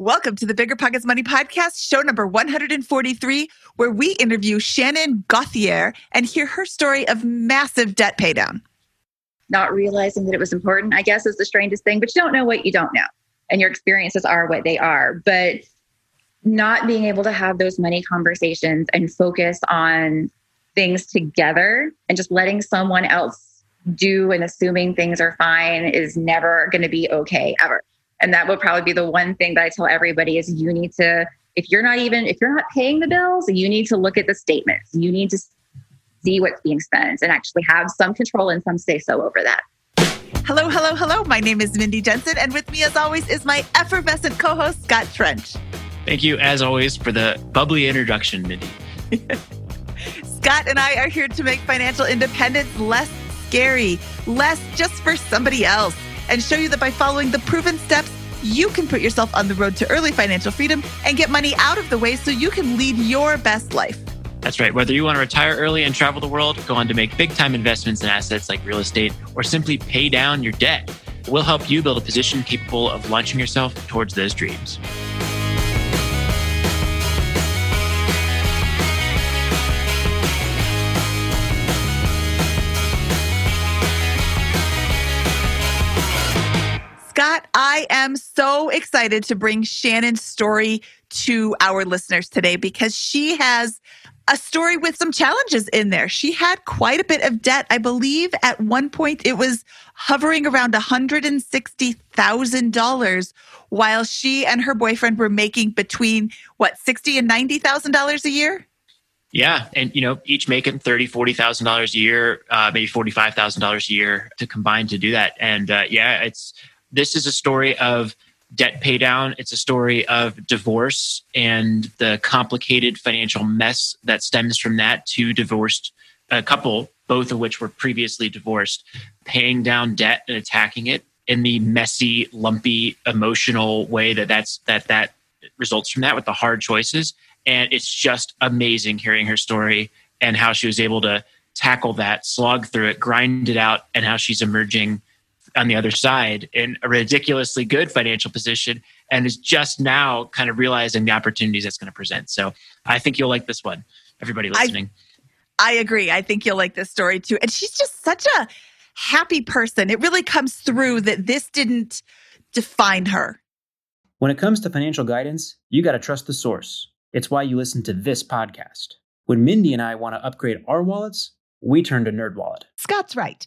Welcome to the BiggerPockets Money Podcast, show number 143, where we interview Shannon Gauthier and hear her story of massive debt paydown. Not realizing that it was important, I guess, is the strangest thing, but you don't know what you don't know. And your experiences are what they are. But not being able to have those money conversations and focus on things together and just letting someone else do and assuming things are fine is never going to be okay ever and that would probably be the one thing that I tell everybody is you need to, if you're not even, if you're not paying the bills, you need to look at the statements. You need to see what's being spent and actually have some control and some say so over that. Hello, hello, hello. My name is Mindy Jensen, and with me, as always, is my effervescent co host, Scott Trench. Thank you, as always, for the bubbly introduction, Mindy. Scott and I are here to make financial independence less scary, less just for somebody else and show you that by following the proven steps, you can put yourself on the road to early financial freedom and get money out of the way so you can lead your best life. That's right. Whether you want to retire early and travel the world, go on to make big time investments in assets like real estate, or simply pay down your debt, we'll help you build a position capable of launching yourself towards those dreams. Scott, I am so excited to bring Shannon's story to our listeners today because she has a story with some challenges in there. She had quite a bit of debt. I believe at one point it was hovering around $160,000 while she and her boyfriend were making between what, 60 and $90,000 a year? Yeah, and you know, each making thirty, forty thousand dollars a year, uh, maybe forty five thousand dollars a year to combine to do that. And uh, yeah, it's this is a story of debt paydown. It's a story of divorce and the complicated financial mess that stems from that to divorced a couple, both of which were previously divorced, paying down debt and attacking it in the messy, lumpy, emotional way that that's that that results from that with the hard choices. And it's just amazing hearing her story and how she was able to tackle that, slog through it, grind it out, and how she's emerging on the other side in a ridiculously good financial position and is just now kind of realizing the opportunities that's going to present. So I think you'll like this one, everybody listening. I, I agree. I think you'll like this story too. And she's just such a happy person. It really comes through that this didn't define her. When it comes to financial guidance, you got to trust the source. It's why you listen to this podcast. When Mindy and I want to upgrade our wallets, we turn to NerdWallet. Scott's right.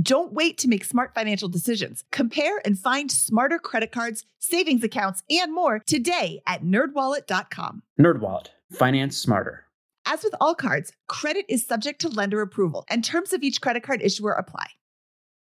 Don't wait to make smart financial decisions. Compare and find smarter credit cards, savings accounts, and more today at nerdwallet.com. NerdWallet, finance smarter. As with all cards, credit is subject to lender approval, and terms of each credit card issuer apply.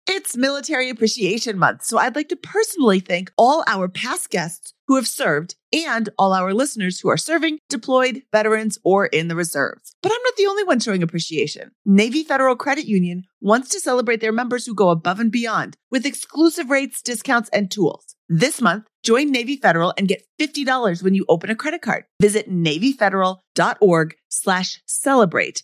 It's Military Appreciation Month, so I'd like to personally thank all our past guests who have served and all our listeners who are serving, deployed, veterans, or in the reserves. But I'm not the only one showing appreciation. Navy Federal Credit Union wants to celebrate their members who go above and beyond with exclusive rates, discounts, and tools. This month, join Navy Federal and get $50 when you open a credit card. Visit NavyFederal.org slash celebrate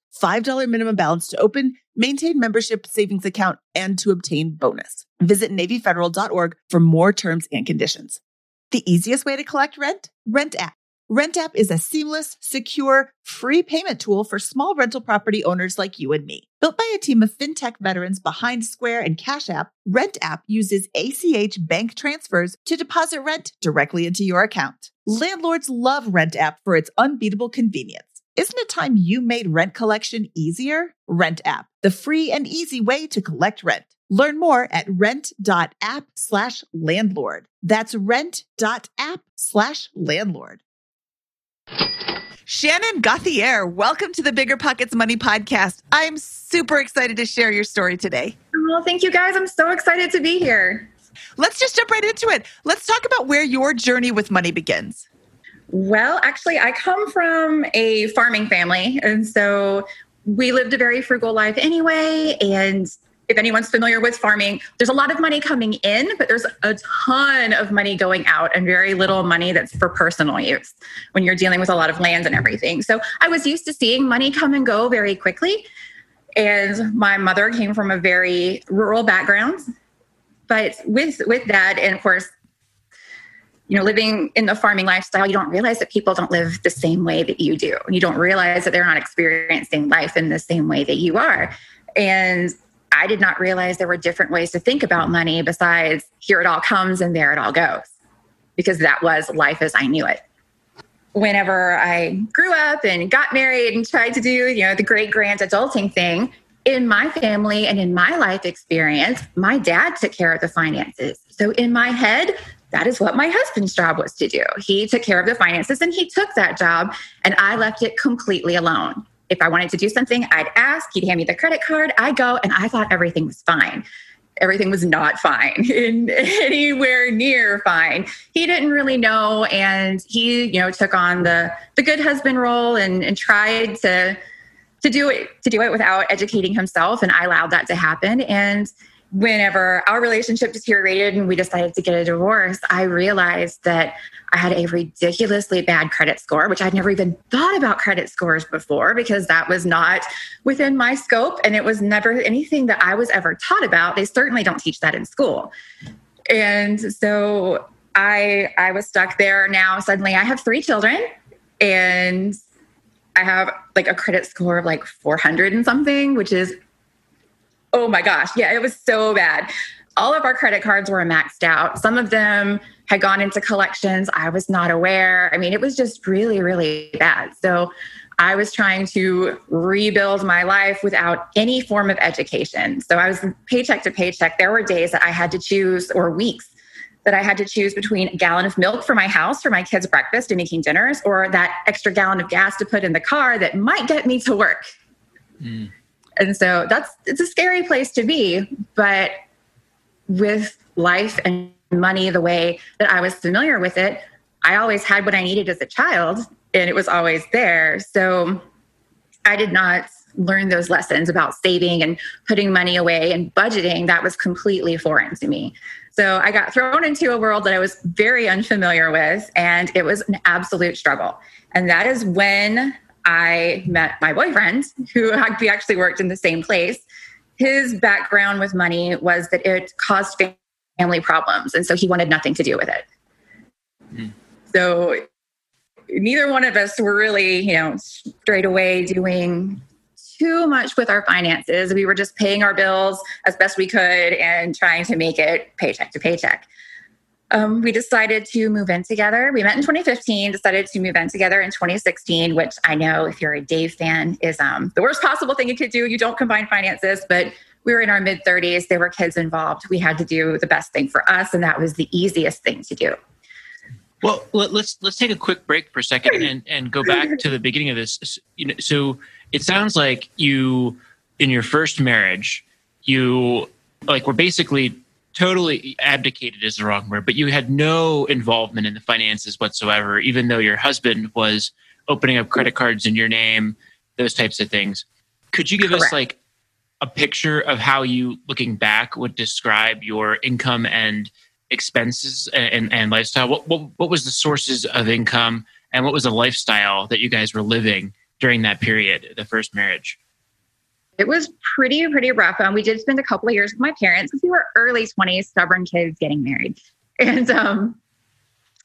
$5 minimum balance to open, maintain membership savings account, and to obtain bonus. Visit NavyFederal.org for more terms and conditions. The easiest way to collect rent? Rent app. Rent app is a seamless, secure, free payment tool for small rental property owners like you and me. Built by a team of fintech veterans behind Square and Cash App, Rent app uses ACH bank transfers to deposit rent directly into your account. Landlords love Rent app for its unbeatable convenience. Isn't it time you made rent collection easier? Rent app, the free and easy way to collect rent. Learn more at rent.app slash landlord. That's rent.app slash landlord. Shannon Gauthier, welcome to the BiggerPockets Money Podcast. I'm super excited to share your story today. Well, thank you guys. I'm so excited to be here. Let's just jump right into it. Let's talk about where your journey with money begins. Well, actually, I come from a farming family. And so we lived a very frugal life anyway. And if anyone's familiar with farming, there's a lot of money coming in, but there's a ton of money going out and very little money that's for personal use when you're dealing with a lot of land and everything. So I was used to seeing money come and go very quickly. And my mother came from a very rural background. But with with that, and of course, you know, living in the farming lifestyle, you don't realize that people don't live the same way that you do. You don't realize that they're not experiencing life in the same way that you are. And I did not realize there were different ways to think about money besides here it all comes and there it all goes, because that was life as I knew it. Whenever I grew up and got married and tried to do, you know, the great grand adulting thing, in my family and in my life experience, my dad took care of the finances. So in my head, that is what my husband's job was to do. He took care of the finances and he took that job, and I left it completely alone. If I wanted to do something, I'd ask, he'd hand me the credit card, I go, and I thought everything was fine. Everything was not fine, anywhere near fine. He didn't really know, and he, you know, took on the the good husband role and, and tried to to do it to do it without educating himself, and I allowed that to happen. And whenever our relationship deteriorated and we decided to get a divorce, I realized that I had a ridiculously bad credit score, which I'd never even thought about credit scores before because that was not within my scope and it was never anything that I was ever taught about. They certainly don't teach that in school. And so I I was stuck there now suddenly I have 3 children and I have like a credit score of like 400 and something, which is oh my gosh, yeah, it was so bad. All of our credit cards were maxed out. Some of them had gone into collections. I was not aware. I mean, it was just really, really bad. So I was trying to rebuild my life without any form of education. So I was paycheck to paycheck. There were days that I had to choose, or weeks that I had to choose between a gallon of milk for my house for my kids' breakfast and making dinners, or that extra gallon of gas to put in the car that might get me to work. Mm. And so that's it's a scary place to be, but with life and money the way that I was familiar with it, I always had what I needed as a child and it was always there. So I did not learn those lessons about saving and putting money away and budgeting. That was completely foreign to me. So I got thrown into a world that I was very unfamiliar with, and it was an absolute struggle. And that is when I met my boyfriend, who we actually worked in the same place. His background with money was that it caused family problems. And so he wanted nothing to do with it. Mm. So neither one of us were really, you know, straight away doing too much with our finances. We were just paying our bills as best we could and trying to make it paycheck to paycheck um, we decided to move in together. We met in 2015, decided to move in together in 2016, which I know if you're a Dave fan is um, the worst possible thing you could do. You don't combine finances, but we were in our mid 30s. There were kids involved. We had to do the best thing for us, and that was the easiest thing to do. Well, let's let's take a quick break for a second and, and go back to the beginning of this. You know, so it sounds like you, in your first marriage, you like were basically totally abdicated is the wrong word, but you had no involvement in the finances whatsoever, even though your husband was opening up credit cards in your name, those types of things. Could you give Correct. us like a picture of how you, looking back, would describe your income and expenses and, and lifestyle? What, what, what was the sources of income and what was the lifestyle that you guys were living during that period, the first marriage? It was pretty, pretty rough. And we did spend a couple of years with my parents because we were early 20s, stubborn kids getting married. And um,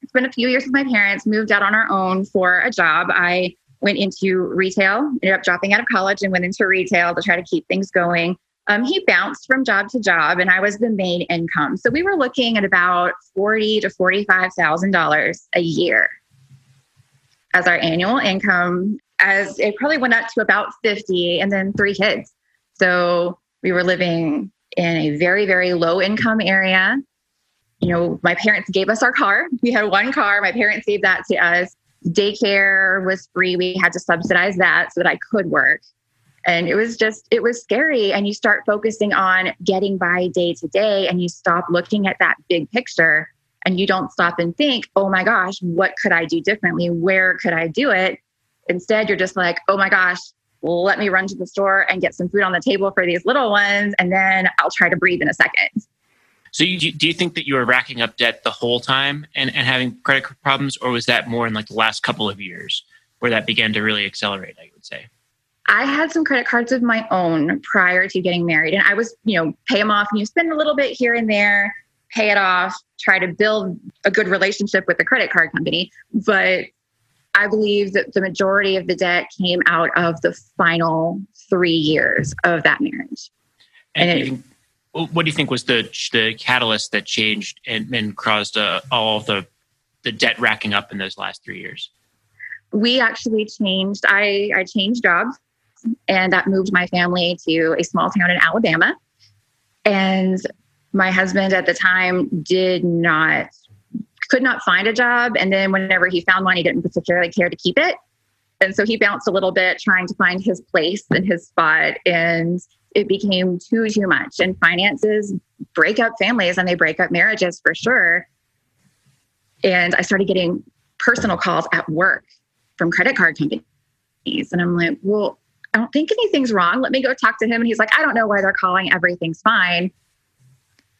spent a few years with my parents, moved out on our own for a job. I went into retail, ended up dropping out of college and went into retail to try to keep things going. Um, he bounced from job to job, and I was the main income. So we were looking at about forty to forty-five thousand dollars a year as our annual income. As it probably went up to about 50 and then three kids. So we were living in a very, very low income area. You know, my parents gave us our car. We had one car. My parents gave that to us. Daycare was free. We had to subsidize that so that I could work. And it was just, it was scary. And you start focusing on getting by day to day and you stop looking at that big picture and you don't stop and think, oh my gosh, what could I do differently? Where could I do it? Instead, you're just like, oh my gosh, let me run to the store and get some food on the table for these little ones. And then I'll try to breathe in a second. So, you, do you think that you were racking up debt the whole time and, and having credit problems, or was that more in like the last couple of years where that began to really accelerate? I would say. I had some credit cards of my own prior to getting married, and I was, you know, pay them off and you spend a little bit here and there, pay it off, try to build a good relationship with the credit card company. But I believe that the majority of the debt came out of the final three years of that marriage. And, and it, what do you think was the the catalyst that changed and, and caused uh, all the the debt racking up in those last three years? We actually changed. I I changed jobs and that moved my family to a small town in Alabama. And my husband at the time did not could not find a job and then whenever he found one he didn't particularly care to keep it and so he bounced a little bit trying to find his place and his spot and it became too too much and finances break up families and they break up marriages for sure and i started getting personal calls at work from credit card companies and i'm like well I don't think anything's wrong. Let me go talk to him. And he's like, I don't know why they're calling. Everything's fine.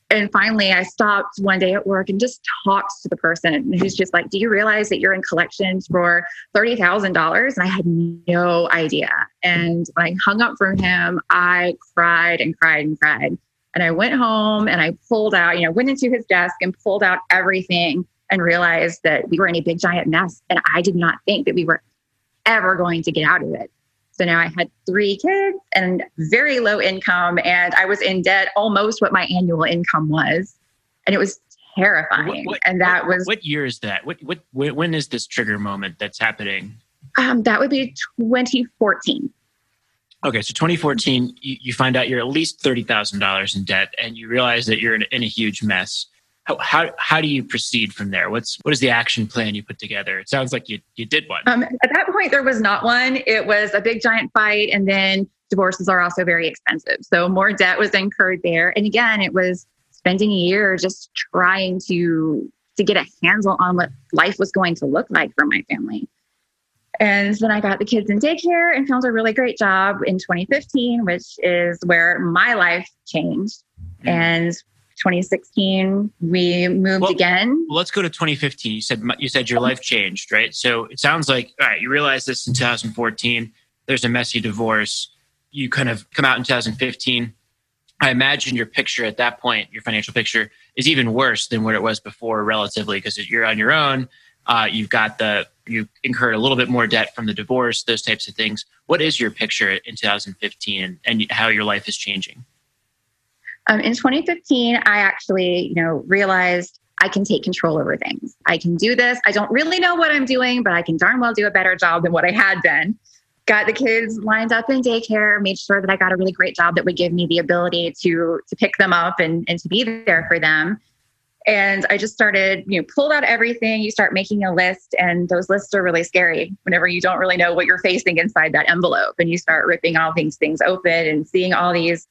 And finally, I stopped one day at work and just talked to the person. who's just like, Do you realize that you're in collections for $30,000? And I had no idea. And when I hung up from him, I cried and cried and cried. And I went home and I pulled out, you know, went into his desk and pulled out everything and realized that we were in a big giant mess. And I did not think that we were ever going to get out of it. So now I had three kids and very low income, and I was in debt almost what my annual income was. And it was terrifying. What, what, and that what, was what year is that? What, what, when is this trigger moment that's happening? Um, that would be 2014. Okay, so 2014, you, you find out you're at least $30,000 in debt and you realize that you're in, in a huge mess how, how, how do you proceed from there? What's what is the action plan you put together? It sounds like you you did one. Um, at that point, there was not one. It was a big giant fight, and then divorces are also very expensive, so more debt was incurred there. And again, it was spending a year just trying to to get a handle on what life was going to look like for my family. And then I got the kids in daycare and found a really great job in 2015, which is where my life changed. Mm-hmm. And 2016 we moved well, again. well, let's go to 2015 you said you said your life changed right? So it sounds like all right you realized this in 2014 there's a messy divorce. You kind of come out in 2015 i imagine your picture at that point your financial picture is even worse than what it was before relatively because you're on your own. Uh, you've got the you incurred a little bit more debt from the divorce those types of things. What is your picture in 2015 and, and how your life is changing um, in 2015, I actually, you know, realized I can take control over things. I can do this. I don't really know what I'm doing, but I can darn well do a better job than what I had been. Got the kids lined up in daycare, made sure that I got a really great job that would give me the ability to to pick them up and, and to be there for them. And I just started, you know, pulled out everything. You start making a list, and those lists are really scary whenever you don't really know what you're facing inside that envelope. And you start ripping all these things open and seeing all these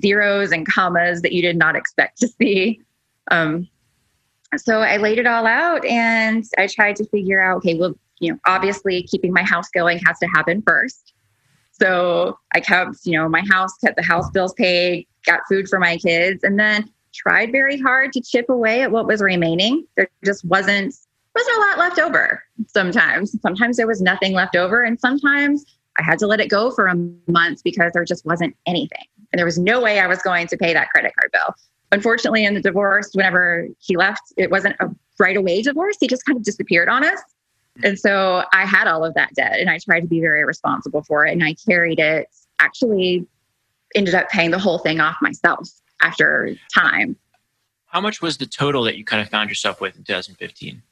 zeros and commas that you did not expect to see. Um, so I laid it all out and I tried to figure out okay, well, you know, obviously keeping my house going has to happen first. So I kept, you know, my house, kept the house bills paid, got food for my kids, and then tried very hard to chip away at what was remaining. There just wasn't wasn't a lot left over sometimes. Sometimes there was nothing left over, and sometimes I had to let it go for a month because there just wasn't anything. And there was no way I was going to pay that credit card bill. Unfortunately, in the divorce, whenever he left, it wasn't a right away divorce. He just kind of disappeared on us. And so I had all of that debt and I tried to be very responsible for it. And I carried it, actually ended up paying the whole thing off myself after time. How much was the total that you kind of found yourself with in 2015?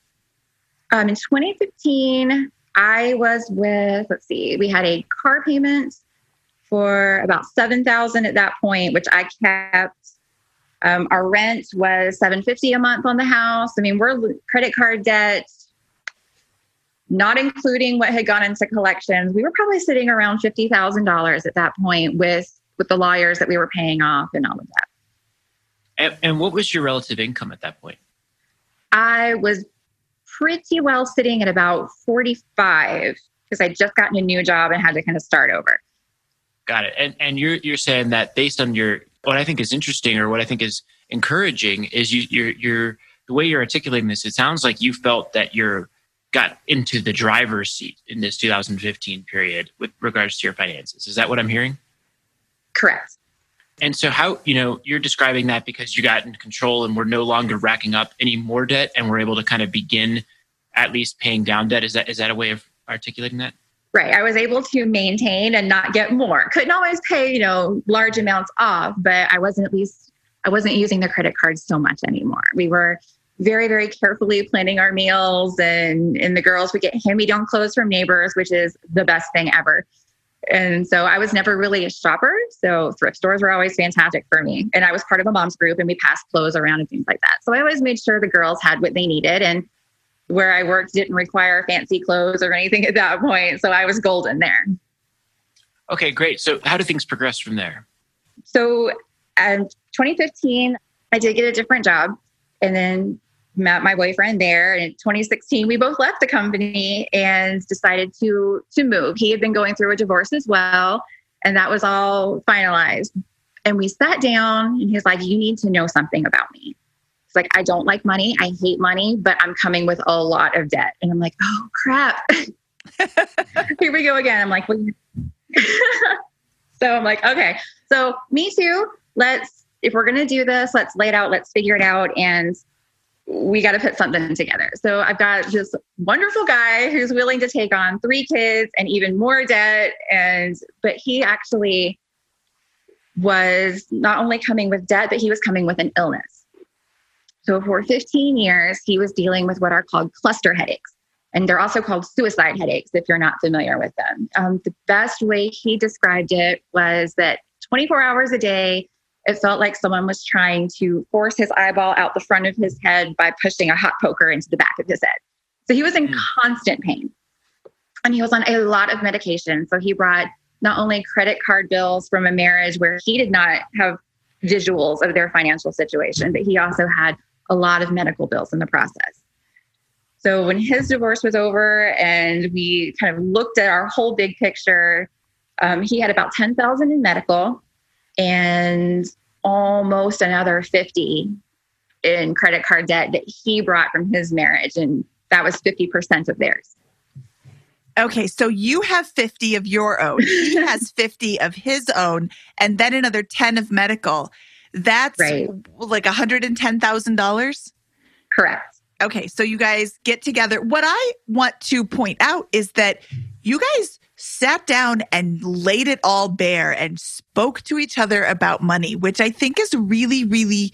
Um, in 2015, I was with, let's see, we had a car payment for about 7000 at that point, which I kept. Um, our rent was 750 a month on the house. I mean, we're credit card debt, not including what had gone into collections. We were probably sitting around $50,000 at that point with with the lawyers that we were paying off and all of that. And, and what was your relative income at that point? I was pretty well sitting at about 45 because I just gotten a new job and had to kind of start over. Got it. And and you're you're saying that based on your what I think is interesting or what I think is encouraging is you you're you're the way you're articulating this, it sounds like you felt that you're got into the driver's seat in this 2015 period with regards to your finances. Is that what I'm hearing? Correct. And so, how, you know, you're describing that because you got in control and we're no longer racking up any more debt and we're able to kind of begin at least paying down debt. Is that, is that a way of articulating that? Right. I was able to maintain and not get more. Couldn't always pay, you know, large amounts off, but I wasn't at least, I wasn't using the credit cards so much anymore. We were very, very carefully planning our meals and, and the girls would get hand me down clothes from neighbors, which is the best thing ever. And so I was never really a shopper. So thrift stores were always fantastic for me. And I was part of a mom's group and we passed clothes around and things like that. So I always made sure the girls had what they needed. And where I worked didn't require fancy clothes or anything at that point. So I was golden there. Okay, great. So how do things progress from there? So um, in 2015, I did get a different job. And then met my boyfriend there in 2016 we both left the company and decided to to move he had been going through a divorce as well and that was all finalized and we sat down and he was like you need to know something about me like i don't like money i hate money but i'm coming with a lot of debt and i'm like oh crap here we go again i'm like so i'm like okay so me too let's if we're going to do this let's lay it out let's figure it out and we got to put something together. So I've got this wonderful guy who's willing to take on three kids and even more debt. And, but he actually was not only coming with debt, but he was coming with an illness. So for 15 years, he was dealing with what are called cluster headaches. And they're also called suicide headaches if you're not familiar with them. Um, the best way he described it was that 24 hours a day, it felt like someone was trying to force his eyeball out the front of his head by pushing a hot poker into the back of his head. So he was in mm. constant pain. And he was on a lot of medication. So he brought not only credit card bills from a marriage where he did not have visuals of their financial situation, but he also had a lot of medical bills in the process. So when his divorce was over and we kind of looked at our whole big picture, um, he had about 10,000 in medical and almost another 50 in credit card debt that he brought from his marriage. And that was 50% of theirs. Okay, so you have 50 of your own. He has 50 of his own, and then another 10 of medical. That's right. like $110,000? Correct. Okay, so you guys get together. What I want to point out is that you guys sat down and laid it all bare and spoke to each other about money, which I think is really, really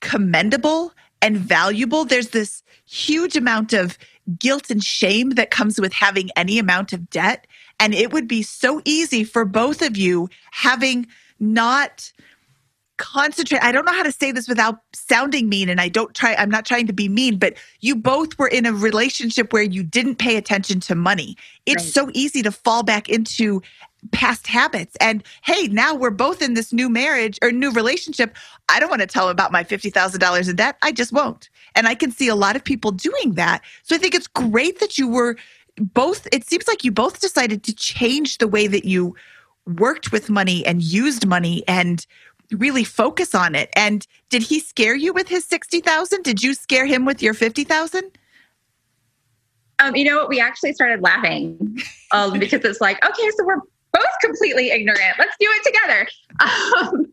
commendable and valuable. There's this huge amount of guilt and shame that comes with having any amount of debt. And it would be so easy for both of you having not concentrate. I don't know how to say this without sounding mean and i don't try i'm not trying to be mean but you both were in a relationship where you didn't pay attention to money. It's right. so easy to fall back into past habits. And hey now we're both in this new marriage or new relationship. I don't want to tell about my $50000 in debt. I just won't. And i can see a lot of people doing that. So i think it's great that you were both it seems like you both decided to change the way that you worked with money and used money and really focus on it. And did he scare you with his 60,000? Did you scare him with your 50,000? Um, you know what? We actually started laughing um, because it's like, okay, so we're both completely ignorant. Let's do it together. Um,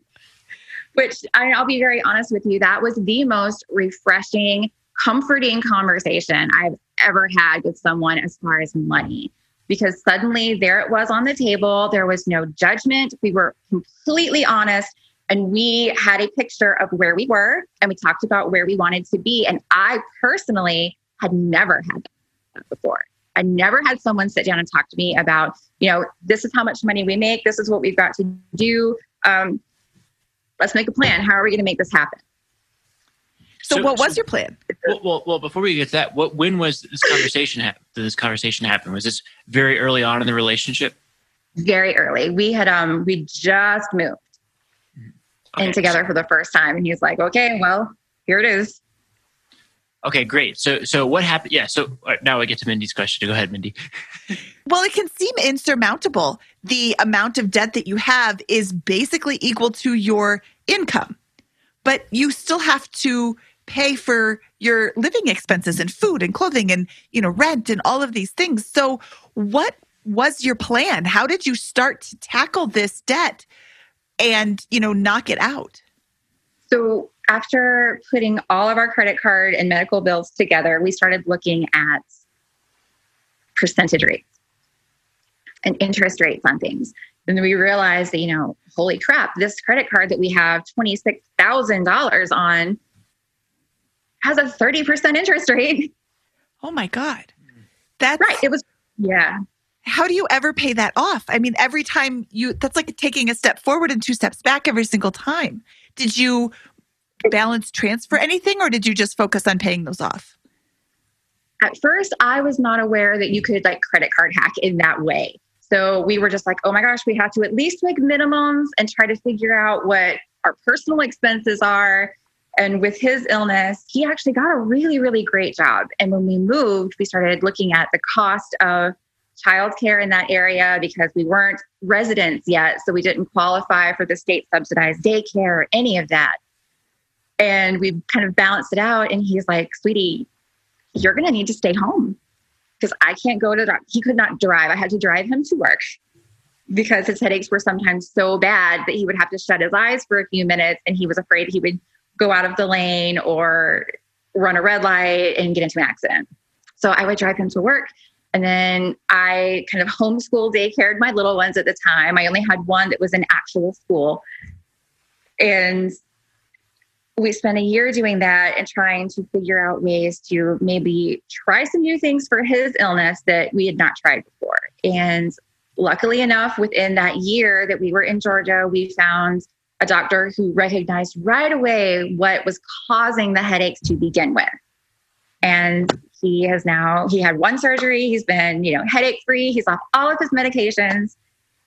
which I, I'll be very honest with you, that was the most refreshing, comforting conversation I've ever had with someone as far as money because suddenly there it was on the table. There was no judgment. We were completely honest. And we had a picture of where we were and we talked about where we wanted to be. And I personally had never had that before. I never had someone sit down and talk to me about, you know, this is how much money we make. This is what we've got to do. Um, let's make a plan. How are we going to make this happen? So, so what was so, your plan? Well, well, well, before we get to that, what when was this conversation happen? Did this conversation happen? Was this very early on in the relationship? Very early. We had um we just moved okay. in together for the first time, and he's like, "Okay, well, here it is." Okay, great. So, so what happened? Yeah. So uh, now I get to Mindy's question. Go ahead, Mindy. well, it can seem insurmountable. The amount of debt that you have is basically equal to your income, but you still have to pay for your living expenses and food and clothing and you know rent and all of these things. So, what was your plan? How did you start to tackle this debt and you know knock it out? So after putting all of our credit card and medical bills together, we started looking at percentage rates and interest rates on things. And we realized that, you know, holy crap, this credit card that we have $26,000 on has a 30% interest rate. Oh my God. That's right. It was, yeah. How do you ever pay that off? I mean, every time you, that's like taking a step forward and two steps back every single time. Did you balance transfer anything or did you just focus on paying those off? At first, I was not aware that you could like credit card hack in that way. So we were just like, oh my gosh, we have to at least make minimums and try to figure out what our personal expenses are. And with his illness, he actually got a really, really great job. And when we moved, we started looking at the cost of childcare in that area because we weren't residents yet. So we didn't qualify for the state subsidized daycare or any of that. And we kind of balanced it out. And he's like, sweetie, you're going to need to stay home because I can't go to the, he could not drive. I had to drive him to work because his headaches were sometimes so bad that he would have to shut his eyes for a few minutes and he was afraid he would go out of the lane or run a red light and get into an accident. So I would drive him to work. And then I kind of homeschool daycared my little ones at the time. I only had one that was in actual school. And we spent a year doing that and trying to figure out ways to maybe try some new things for his illness that we had not tried before. And luckily enough, within that year that we were in Georgia, we found a doctor who recognized right away what was causing the headaches to begin with. And he has now he had one surgery, he's been, you know, headache free, he's off all of his medications.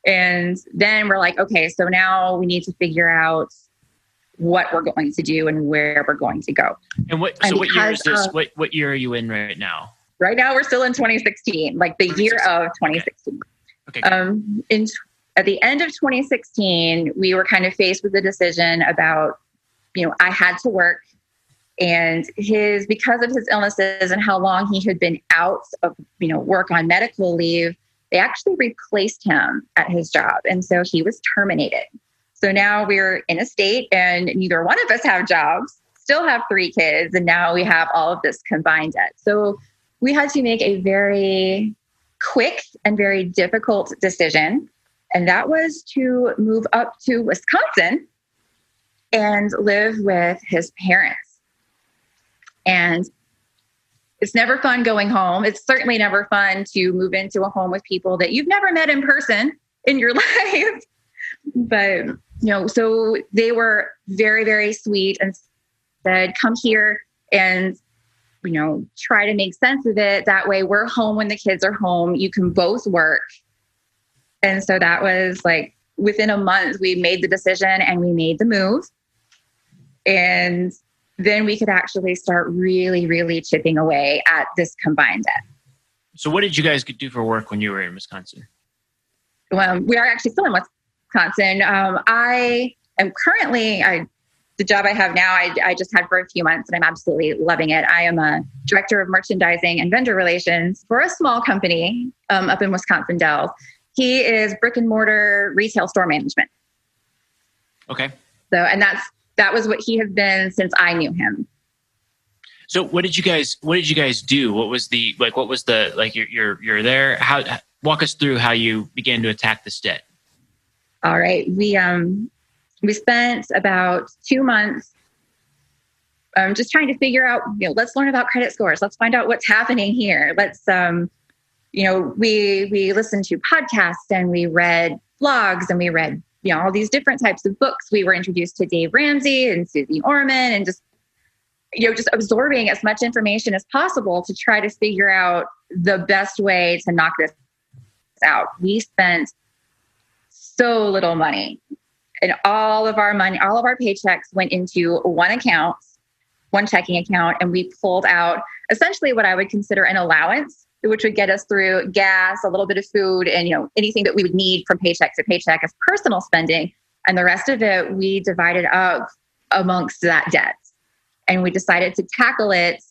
And then we're like, okay, so now we need to figure out what we're going to do and where we're going to go. And what so and what year is this? Of, what what year are you in right now? Right now we're still in 2016, like the 2016. year of 2016. Okay. okay. Um in at the end of 2016, we were kind of faced with the decision about, you know, I had to work and his because of his illnesses and how long he had been out of, you know, work on medical leave, they actually replaced him at his job. And so he was terminated. So now we're in a state and neither one of us have jobs, still have three kids, and now we have all of this combined debt. So we had to make a very quick and very difficult decision. And that was to move up to Wisconsin and live with his parents. And it's never fun going home. It's certainly never fun to move into a home with people that you've never met in person in your life. but you know, so they were very, very sweet and said, come here and, you know, try to make sense of it. That way we're home when the kids are home. You can both work. And so that was like within a month, we made the decision and we made the move. And then we could actually start really, really chipping away at this combined debt. So, what did you guys do for work when you were in Wisconsin? Well, we are actually still in Wisconsin. Um, I am currently, I, the job I have now, I, I just had for a few months and I'm absolutely loving it. I am a director of merchandising and vendor relations for a small company um, up in Wisconsin Dells. He is brick and mortar retail store management. Okay. So, and that's, that was what he has been since I knew him. So what did you guys what did you guys do? What was the like what was the like you're you're you're there how walk us through how you began to attack this debt? All right. We um we spent about two months um, just trying to figure out, you know, let's learn about credit scores. Let's find out what's happening here. Let's um you know, we we listened to podcasts and we read blogs and we read, you know, all these different types of books. We were introduced to Dave Ramsey and Susie Orman and just you know, just absorbing as much information as possible to try to figure out the best way to knock this out. We spent so little money. And all of our money, all of our paychecks went into one account, one checking account, and we pulled out essentially what I would consider an allowance which would get us through gas, a little bit of food, and you know anything that we would need from paycheck to paycheck as personal spending. And the rest of it we divided up amongst that debt. And we decided to tackle it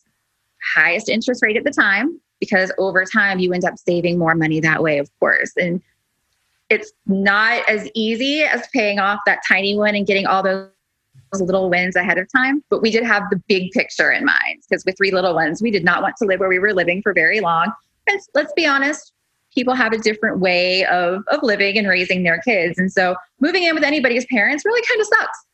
highest interest rate at the time because over time you end up saving more money that way, of course. And it's not as easy as paying off that tiny one and getting all those little wins ahead of time, but we did have the big picture in mind because with three little ones, we did not want to live where we were living for very long. And let's be honest, people have a different way of, of living and raising their kids. And so moving in with anybody's parents really kind of sucks.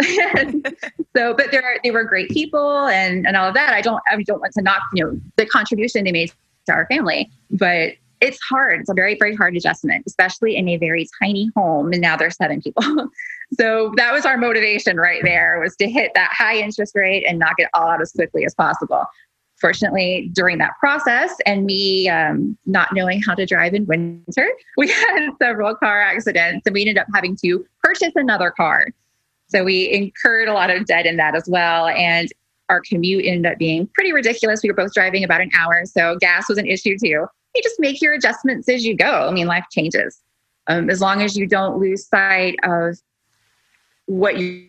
so, but are, they were great people and, and all of that. I don't, I don't want to knock, you know, the contribution they made to our family, but it's hard. It's a very, very hard adjustment, especially in a very tiny home. And now there's seven people. so that was our motivation right there was to hit that high interest rate and knock it all out as quickly as possible. Fortunately, during that process and me um, not knowing how to drive in winter, we had several car accidents and we ended up having to purchase another car. So we incurred a lot of debt in that as well. And our commute ended up being pretty ridiculous. We were both driving about an hour. So gas was an issue too you just make your adjustments as you go. I mean, life changes. Um, as long as you don't lose sight of what you,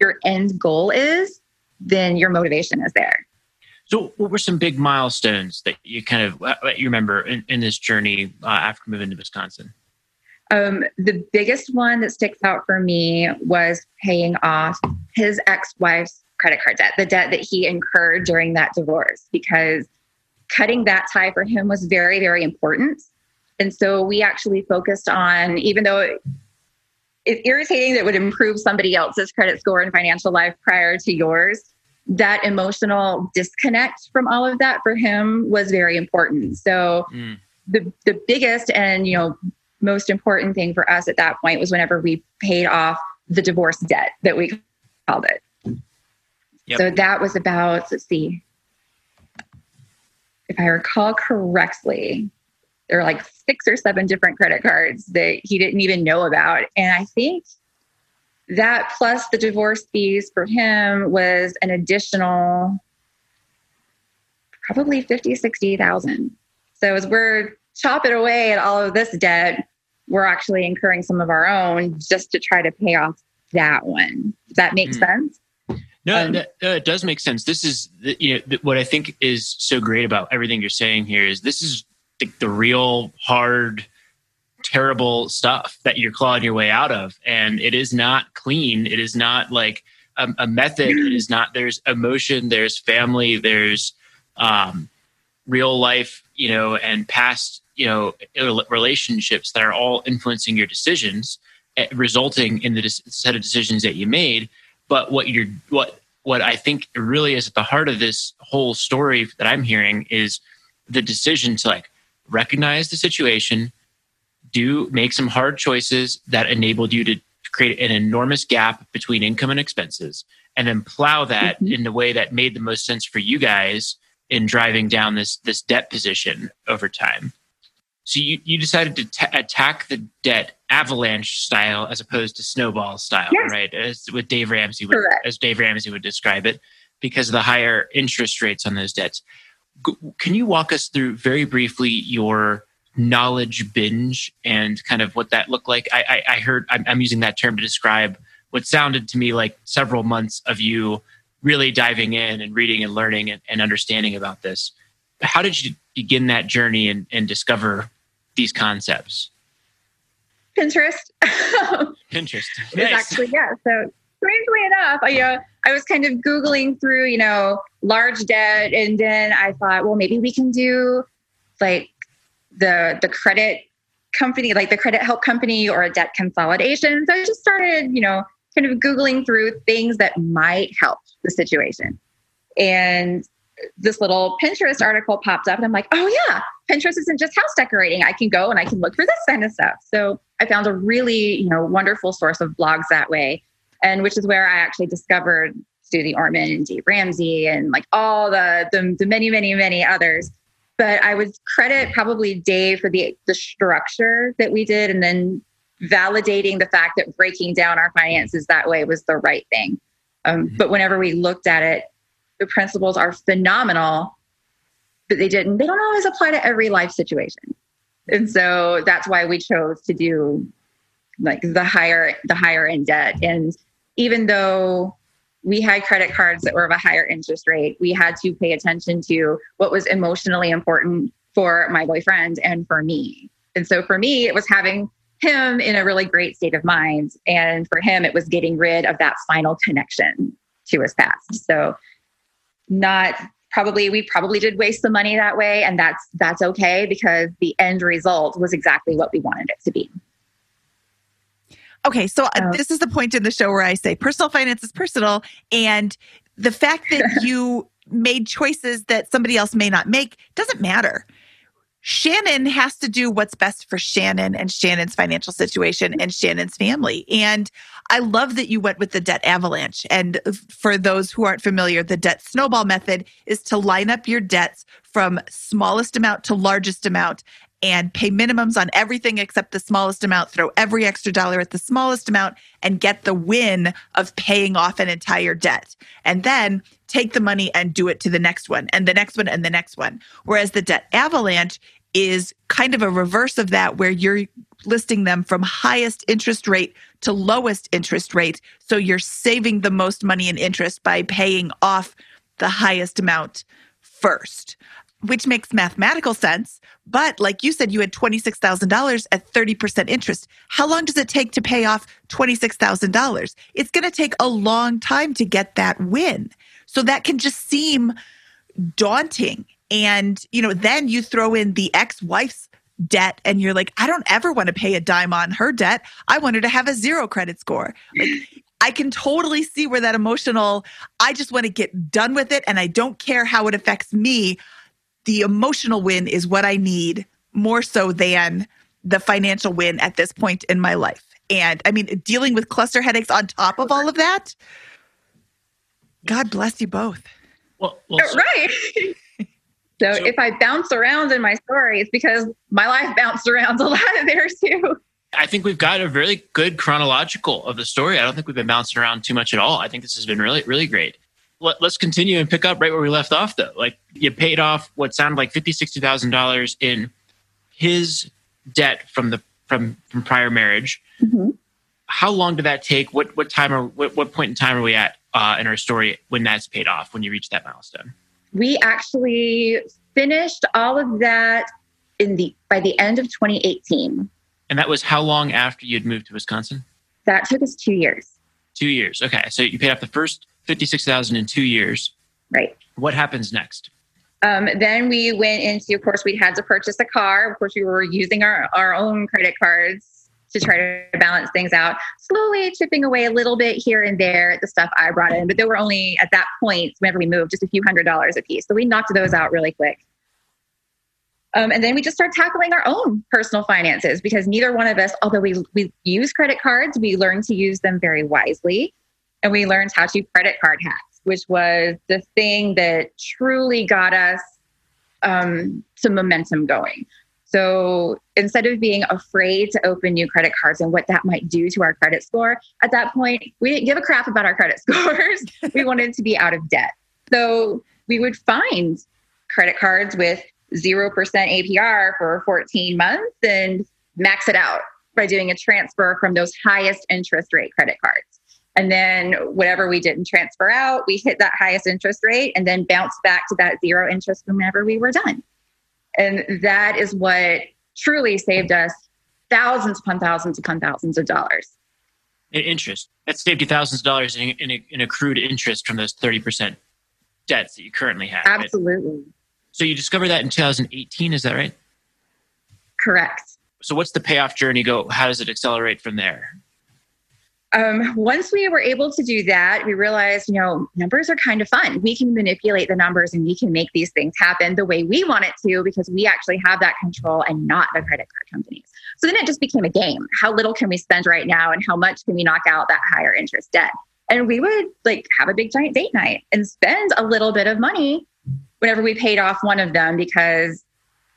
your end goal is, then your motivation is there. So, what were some big milestones that you kind of uh, you remember in, in this journey uh, after moving to Wisconsin? Um, the biggest one that sticks out for me was paying off his ex-wife's credit card debt, the debt that he incurred during that divorce, because cutting that tie for him was very, very important. And so we actually focused on, even though it's irritating that would improve somebody else's credit score and financial life prior to yours, that emotional disconnect from all of that for him was very important. So mm. the the biggest and you know most important thing for us at that point was whenever we paid off the divorce debt that we called it. Yep. So that was about let's see if I recall correctly, there were like six or seven different credit cards that he didn't even know about. And I think that plus the divorce fees for him was an additional probably 50, 60,000. So as we're chopping away at all of this debt, we're actually incurring some of our own just to try to pay off that one. Does that make mm. sense? No, um, that, uh, it does make sense. This is the, you know the, what I think is so great about everything you're saying here is this is the, the real hard, terrible stuff that you're clawing your way out of, and it is not clean. It is not like a, a method. It is not. There's emotion. There's family. There's um, real life. You know, and past you know relationships that are all influencing your decisions, eh, resulting in the set of decisions that you made but what you're what what I think really is at the heart of this whole story that I'm hearing is the decision to like recognize the situation, do make some hard choices that enabled you to create an enormous gap between income and expenses, and then plow that mm-hmm. in the way that made the most sense for you guys in driving down this this debt position over time. So you, you decided to t- attack the debt avalanche style as opposed to snowball style, yes. right? As with Dave Ramsey, would, as Dave Ramsey would describe it, because of the higher interest rates on those debts. Can you walk us through very briefly your knowledge binge and kind of what that looked like? I, I, I heard I'm, I'm using that term to describe what sounded to me like several months of you really diving in and reading and learning and, and understanding about this. How did you begin that journey and, and discover these concepts? Pinterest. Pinterest. Nice. actually, yeah. So strangely enough, I, uh, I was kind of Googling through, you know, large debt. And then I thought, well, maybe we can do like the, the credit company, like the credit help company or a debt consolidation. So I just started, you know, kind of Googling through things that might help the situation. And this little Pinterest article popped up, and I'm like, oh, yeah, Pinterest isn't just house decorating. I can go and I can look for this kind of stuff. So I found a really, you know, wonderful source of blogs that way. And which is where I actually discovered Suze Orman and Dave Ramsey and like all the, the, the many, many, many others. But I would credit probably Dave for the the structure that we did and then validating the fact that breaking down our finances that way was the right thing. Um, mm-hmm. But whenever we looked at it, the principles are phenomenal, but they didn't, they don't always apply to every life situation. And so that's why we chose to do like the higher, the higher in debt. And even though we had credit cards that were of a higher interest rate, we had to pay attention to what was emotionally important for my boyfriend and for me. And so for me, it was having him in a really great state of mind. And for him, it was getting rid of that final connection to his past. So, not probably we probably did waste some money that way and that's that's okay because the end result was exactly what we wanted it to be okay so uh, this is the point in the show where i say personal finance is personal and the fact that you made choices that somebody else may not make doesn't matter Shannon has to do what's best for Shannon and Shannon's financial situation and Shannon's family. And I love that you went with the debt avalanche. And for those who aren't familiar, the debt snowball method is to line up your debts from smallest amount to largest amount and pay minimums on everything except the smallest amount, throw every extra dollar at the smallest amount, and get the win of paying off an entire debt. And then take the money and do it to the next one, and the next one, and the next one. Whereas the debt avalanche is kind of a reverse of that, where you're listing them from highest interest rate to lowest interest rate. So you're saving the most money in interest by paying off the highest amount first which makes mathematical sense. But like you said, you had $26,000 at 30% interest. How long does it take to pay off $26,000? It's going to take a long time to get that win. So that can just seem daunting. And, you know, then you throw in the ex wife's debt and you're like, I don't ever want to pay a dime on her debt. I want her to have a zero credit score. Like, I can totally see where that emotional, I just want to get done with it and I don't care how it affects me the emotional win is what I need more so than the financial win at this point in my life. And I mean, dealing with cluster headaches on top of all of that, God bless you both. Well, well so, right. so, so if I bounce around in my story, it's because my life bounced around a lot of theirs too. I think we've got a really good chronological of the story. I don't think we've been bouncing around too much at all. I think this has been really, really great let, us continue and pick up right where we left off though. Like you paid off what sounded like fifty sixty thousand dollars in his debt from the from from prior marriage. Mm-hmm. how long did that take? What what time or what, what point in time are we at uh, in our story when that's paid off when you reach that milestone? We actually finished all of that in the by the end of 2018 and that was how long after you'd moved to wisconsin? That took us two years. Two years. Okay. So you paid off the first 56,000 in two years. Right. What happens next? Um, then we went into, of course, we had to purchase a car. Of course, we were using our, our own credit cards to try to balance things out, slowly chipping away a little bit here and there at the stuff I brought in. But there were only at that point, whenever we moved, just a few hundred dollars a piece. So we knocked those out really quick. Um, and then we just start tackling our own personal finances because neither one of us, although we, we use credit cards, we learn to use them very wisely and we learned how to credit card hacks, which was the thing that truly got us um, some momentum going. So instead of being afraid to open new credit cards and what that might do to our credit score, at that point, we didn't give a crap about our credit scores. we wanted to be out of debt. So we would find credit cards with 0% APR for 14 months and max it out by doing a transfer from those highest interest rate credit cards. And then whatever we didn't transfer out, we hit that highest interest rate and then bounced back to that zero interest whenever we were done. And that is what truly saved us thousands upon thousands upon thousands of dollars. In interest. That saved you thousands of dollars in, in, in accrued interest from those 30% debts that you currently have. Absolutely. So you discovered that in 2018, is that right? Correct. So what's the payoff journey go? How does it accelerate from there? Um, once we were able to do that, we realized, you know, numbers are kind of fun. We can manipulate the numbers and we can make these things happen the way we want it to because we actually have that control and not the credit card companies. So then it just became a game. How little can we spend right now and how much can we knock out that higher interest debt? And we would like have a big giant date night and spend a little bit of money whenever we paid off one of them because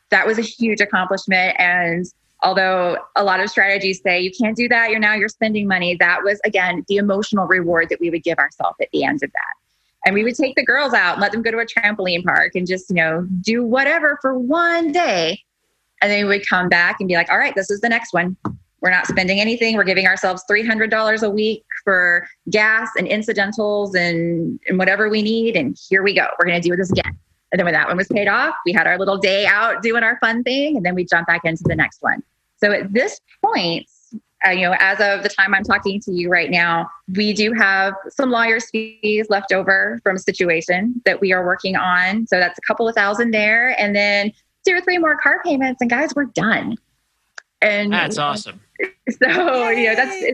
that was a huge accomplishment and although a lot of strategies say you can't do that you're now you're spending money. That was again the emotional reward that we would give ourselves at the end of that. And we would take the girls out and let them go to a trampoline park and just you know do whatever for one day. And then we would come back and be like all right this is the next one. We're not spending anything. We're giving ourselves $300 a week for gas and incidentals and, and whatever we need. And here we go. We're going to do this again. And then when that one was paid off we had our little day out doing our fun thing and then we jump back into the next one so at this point, uh, you know, as of the time I'm talking to you right now, we do have some lawyers' fees left over from a situation that we are working on. So that's a couple of thousand there, and then two or three more car payments, and guys, we're done. And that's awesome. So you know, that's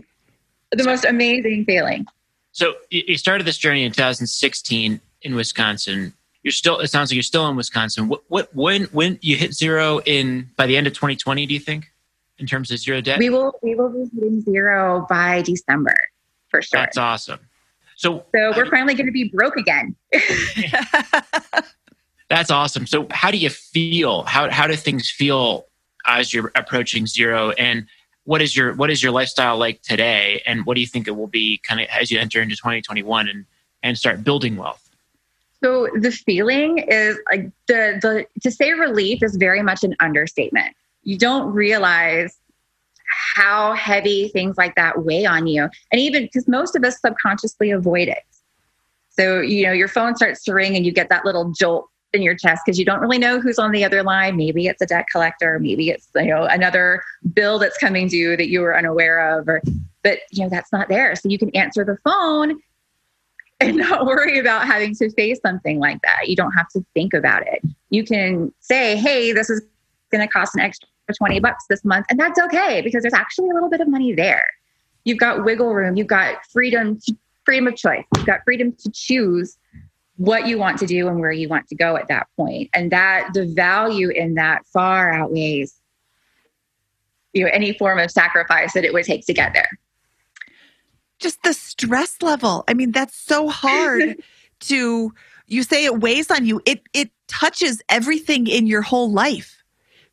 the most amazing feeling. So you started this journey in 2016 in Wisconsin. You're still. It sounds like you're still in Wisconsin. What? What? When? When you hit zero in by the end of 2020? Do you think? In terms of zero debt? We will we will be hitting zero by December for sure. That's awesome. So So we're finally going to be broke again. That's awesome. So how do you feel? How how do things feel as you're approaching zero and what is your what is your lifestyle like today and what do you think it will be kind of as you enter into 2021 and and start building wealth? So the feeling is like the the to say relief is very much an understatement you don't realize how heavy things like that weigh on you. And even because most of us subconsciously avoid it. So, you know, your phone starts to ring and you get that little jolt in your chest because you don't really know who's on the other line. Maybe it's a debt collector, maybe it's, you know, another bill that's coming due that you were unaware of, or, but, you know, that's not there. So you can answer the phone and not worry about having to face something like that. You don't have to think about it. You can say, hey, this is going to cost an extra 20 bucks this month. And that's okay because there's actually a little bit of money there. You've got wiggle room, you've got freedom, freedom of choice, you've got freedom to choose what you want to do and where you want to go at that point. And that the value in that far outweighs you know any form of sacrifice that it would take to get there. Just the stress level. I mean, that's so hard to you say it weighs on you. It it touches everything in your whole life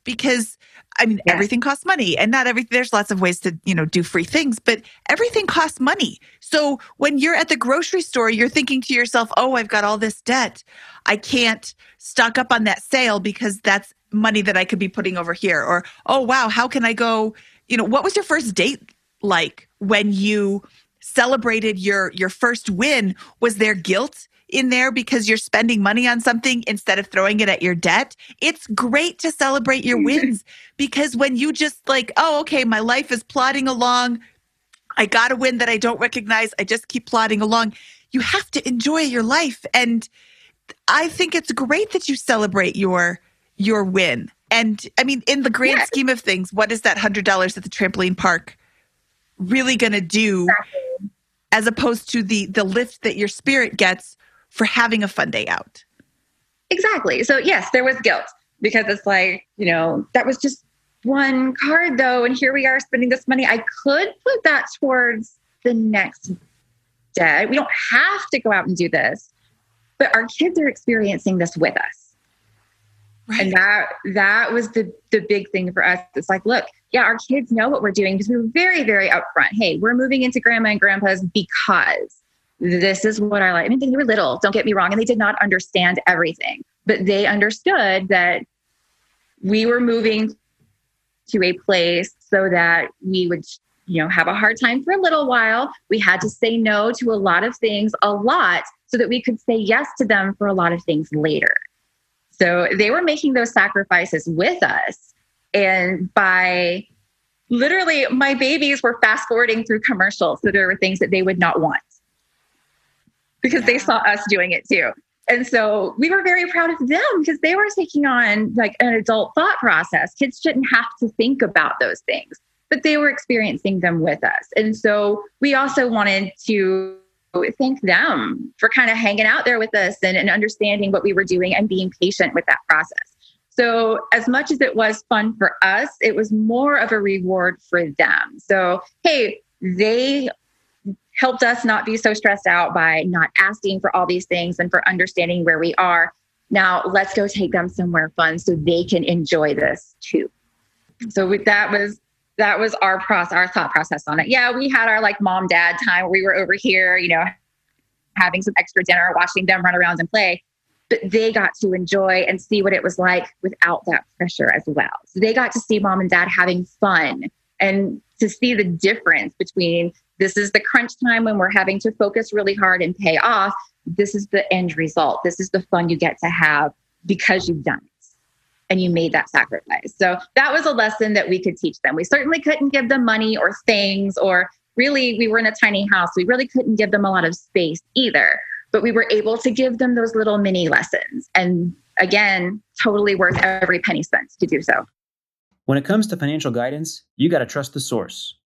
because I mean, yeah. everything costs money and not everything. There's lots of ways to, you know, do free things, but everything costs money. So when you're at the grocery store, you're thinking to yourself, oh, I've got all this debt. I can't stock up on that sale because that's money that I could be putting over here. Or, oh, wow, how can I go? You know, what was your first date like when you celebrated your your first win? Was there guilt? In there because you're spending money on something instead of throwing it at your debt. It's great to celebrate your mm-hmm. wins because when you just like, oh, okay, my life is plodding along. I got a win that I don't recognize. I just keep plodding along. You have to enjoy your life. And I think it's great that you celebrate your your win. And I mean, in the grand yes. scheme of things, what is that hundred dollars at the trampoline park really gonna do exactly. as opposed to the the lift that your spirit gets for having a fun day out. Exactly. So, yes, there was guilt because it's like, you know, that was just one card though. And here we are spending this money. I could put that towards the next day. We don't have to go out and do this, but our kids are experiencing this with us. Right. And that that was the the big thing for us. It's like, look, yeah, our kids know what we're doing because we were very, very upfront. Hey, we're moving into grandma and grandpa's because this is what I like. I mean, they were little, don't get me wrong, and they did not understand everything, but they understood that we were moving to a place so that we would, you know, have a hard time for a little while. We had to say no to a lot of things a lot so that we could say yes to them for a lot of things later. So they were making those sacrifices with us. And by literally, my babies were fast forwarding through commercials. So there were things that they would not want because they saw us doing it too. And so we were very proud of them because they were taking on like an adult thought process. Kids shouldn't have to think about those things. but they were experiencing them with us. And so we also wanted to thank them for kind of hanging out there with us and, and understanding what we were doing and being patient with that process. So, as much as it was fun for us, it was more of a reward for them. So, hey, they helped us not be so stressed out by not asking for all these things and for understanding where we are. Now, let's go take them somewhere fun so they can enjoy this too. So, that was that was our process, our thought process on it. Yeah, we had our like mom dad time where we were over here, you know, having some extra dinner, watching them run around and play but they got to enjoy and see what it was like without that pressure as well. So they got to see mom and dad having fun and to see the difference between this is the crunch time when we're having to focus really hard and pay off. This is the end result. This is the fun you get to have because you've done it and you made that sacrifice. So that was a lesson that we could teach them. We certainly couldn't give them money or things, or really, we were in a tiny house. We really couldn't give them a lot of space either but we were able to give them those little mini lessons. And again, totally worth every penny spent to do so. When it comes to financial guidance, you got to trust the source.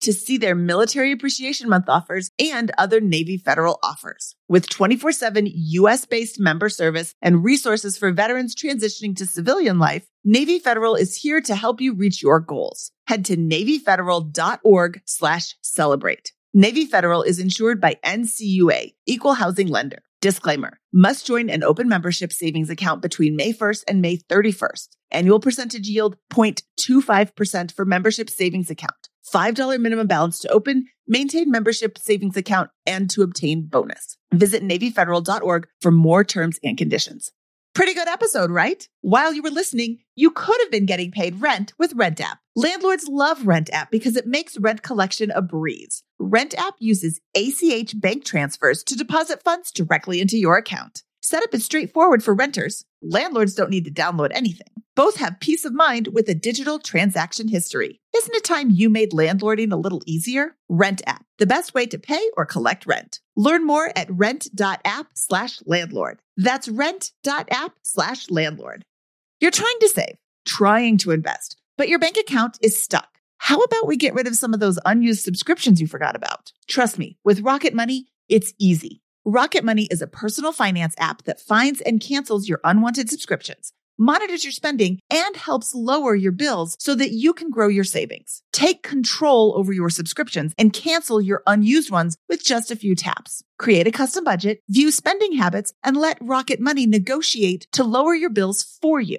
to see their Military Appreciation Month offers and other Navy Federal offers. With 24 7 US based member service and resources for veterans transitioning to civilian life, Navy Federal is here to help you reach your goals. Head to NavyFederal.org slash celebrate. Navy Federal is insured by NCUA, Equal Housing Lender. Disclaimer must join an open membership savings account between May 1st and May 31st. Annual percentage yield 0.25% for membership savings account. $5 minimum balance to open, maintain membership savings account, and to obtain bonus. Visit NavyFederal.org for more terms and conditions. Pretty good episode, right? While you were listening, you could have been getting paid rent with Rent App. Landlords love Rent App because it makes rent collection a breeze. Rent App uses ACH bank transfers to deposit funds directly into your account. Setup is straightforward for renters. Landlords don't need to download anything. Both have peace of mind with a digital transaction history. Isn't it time you made landlording a little easier? Rent app, the best way to pay or collect rent. Learn more at rent.app slash landlord. That's rent.app slash landlord. You're trying to save, trying to invest, but your bank account is stuck. How about we get rid of some of those unused subscriptions you forgot about? Trust me, with Rocket Money, it's easy. Rocket Money is a personal finance app that finds and cancels your unwanted subscriptions, monitors your spending, and helps lower your bills so that you can grow your savings. Take control over your subscriptions and cancel your unused ones with just a few taps. Create a custom budget, view spending habits, and let Rocket Money negotiate to lower your bills for you.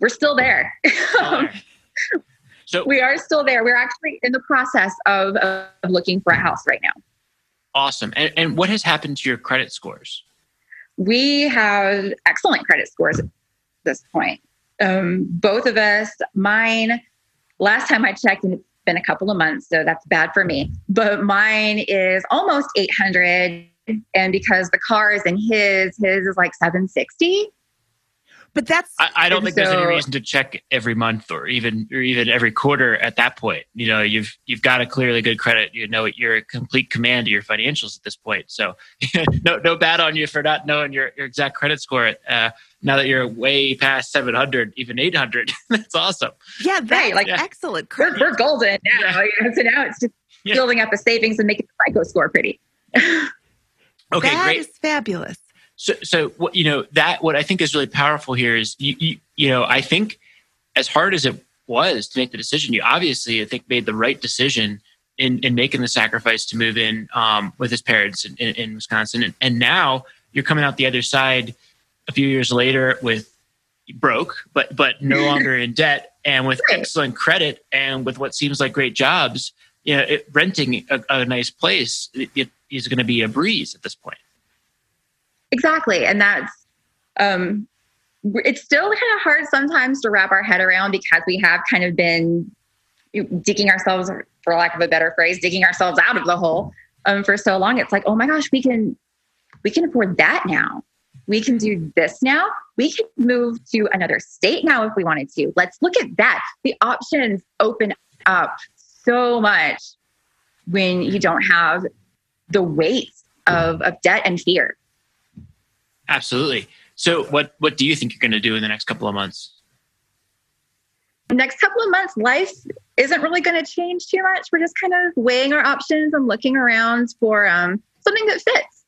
We're still there. So we are still there. We're actually in the process of, of looking for a house right now. awesome. And, and what has happened to your credit scores? We have excellent credit scores at this point. Um, both of us, mine, last time I checked, and it's been a couple of months, so that's bad for me. But mine is almost 800 and because the car is in his, his is like 760. But that's I, I don't think so, there's any reason to check every month or even or even every quarter at that point. You know, you've you've got a clearly good credit. You know, you're a complete command of your financials at this point. So no no bad on you for not knowing your, your exact credit score. Uh, now that you're way past 700, even 800, that's awesome. Yeah, right. Like yeah. excellent. We're, we're, golden now. Yeah. So now it's just yeah. building up a savings and making the FICO score pretty. okay, that great. is fabulous. So, so what you know that what I think is really powerful here is you, you, you know I think as hard as it was to make the decision, you obviously I think made the right decision in, in making the sacrifice to move in um, with his parents in, in, in Wisconsin, and, and, now you're coming out the other side a few years later with broke, but but no longer in debt, and with excellent credit, and with what seems like great jobs. You know, it, renting a, a, nice place it, it is going to be a breeze at this point. Exactly. And that's, um, it's still kind of hard sometimes to wrap our head around because we have kind of been digging ourselves, for lack of a better phrase, digging ourselves out of the hole um, for so long. It's like, oh my gosh, we can, we can afford that now. We can do this now. We can move to another state now if we wanted to. Let's look at that. The options open up so much when you don't have the weight of, of debt and fear. Absolutely. So, what what do you think you're going to do in the next couple of months? Next couple of months, life isn't really going to change too much. We're just kind of weighing our options and looking around for um, something that fits.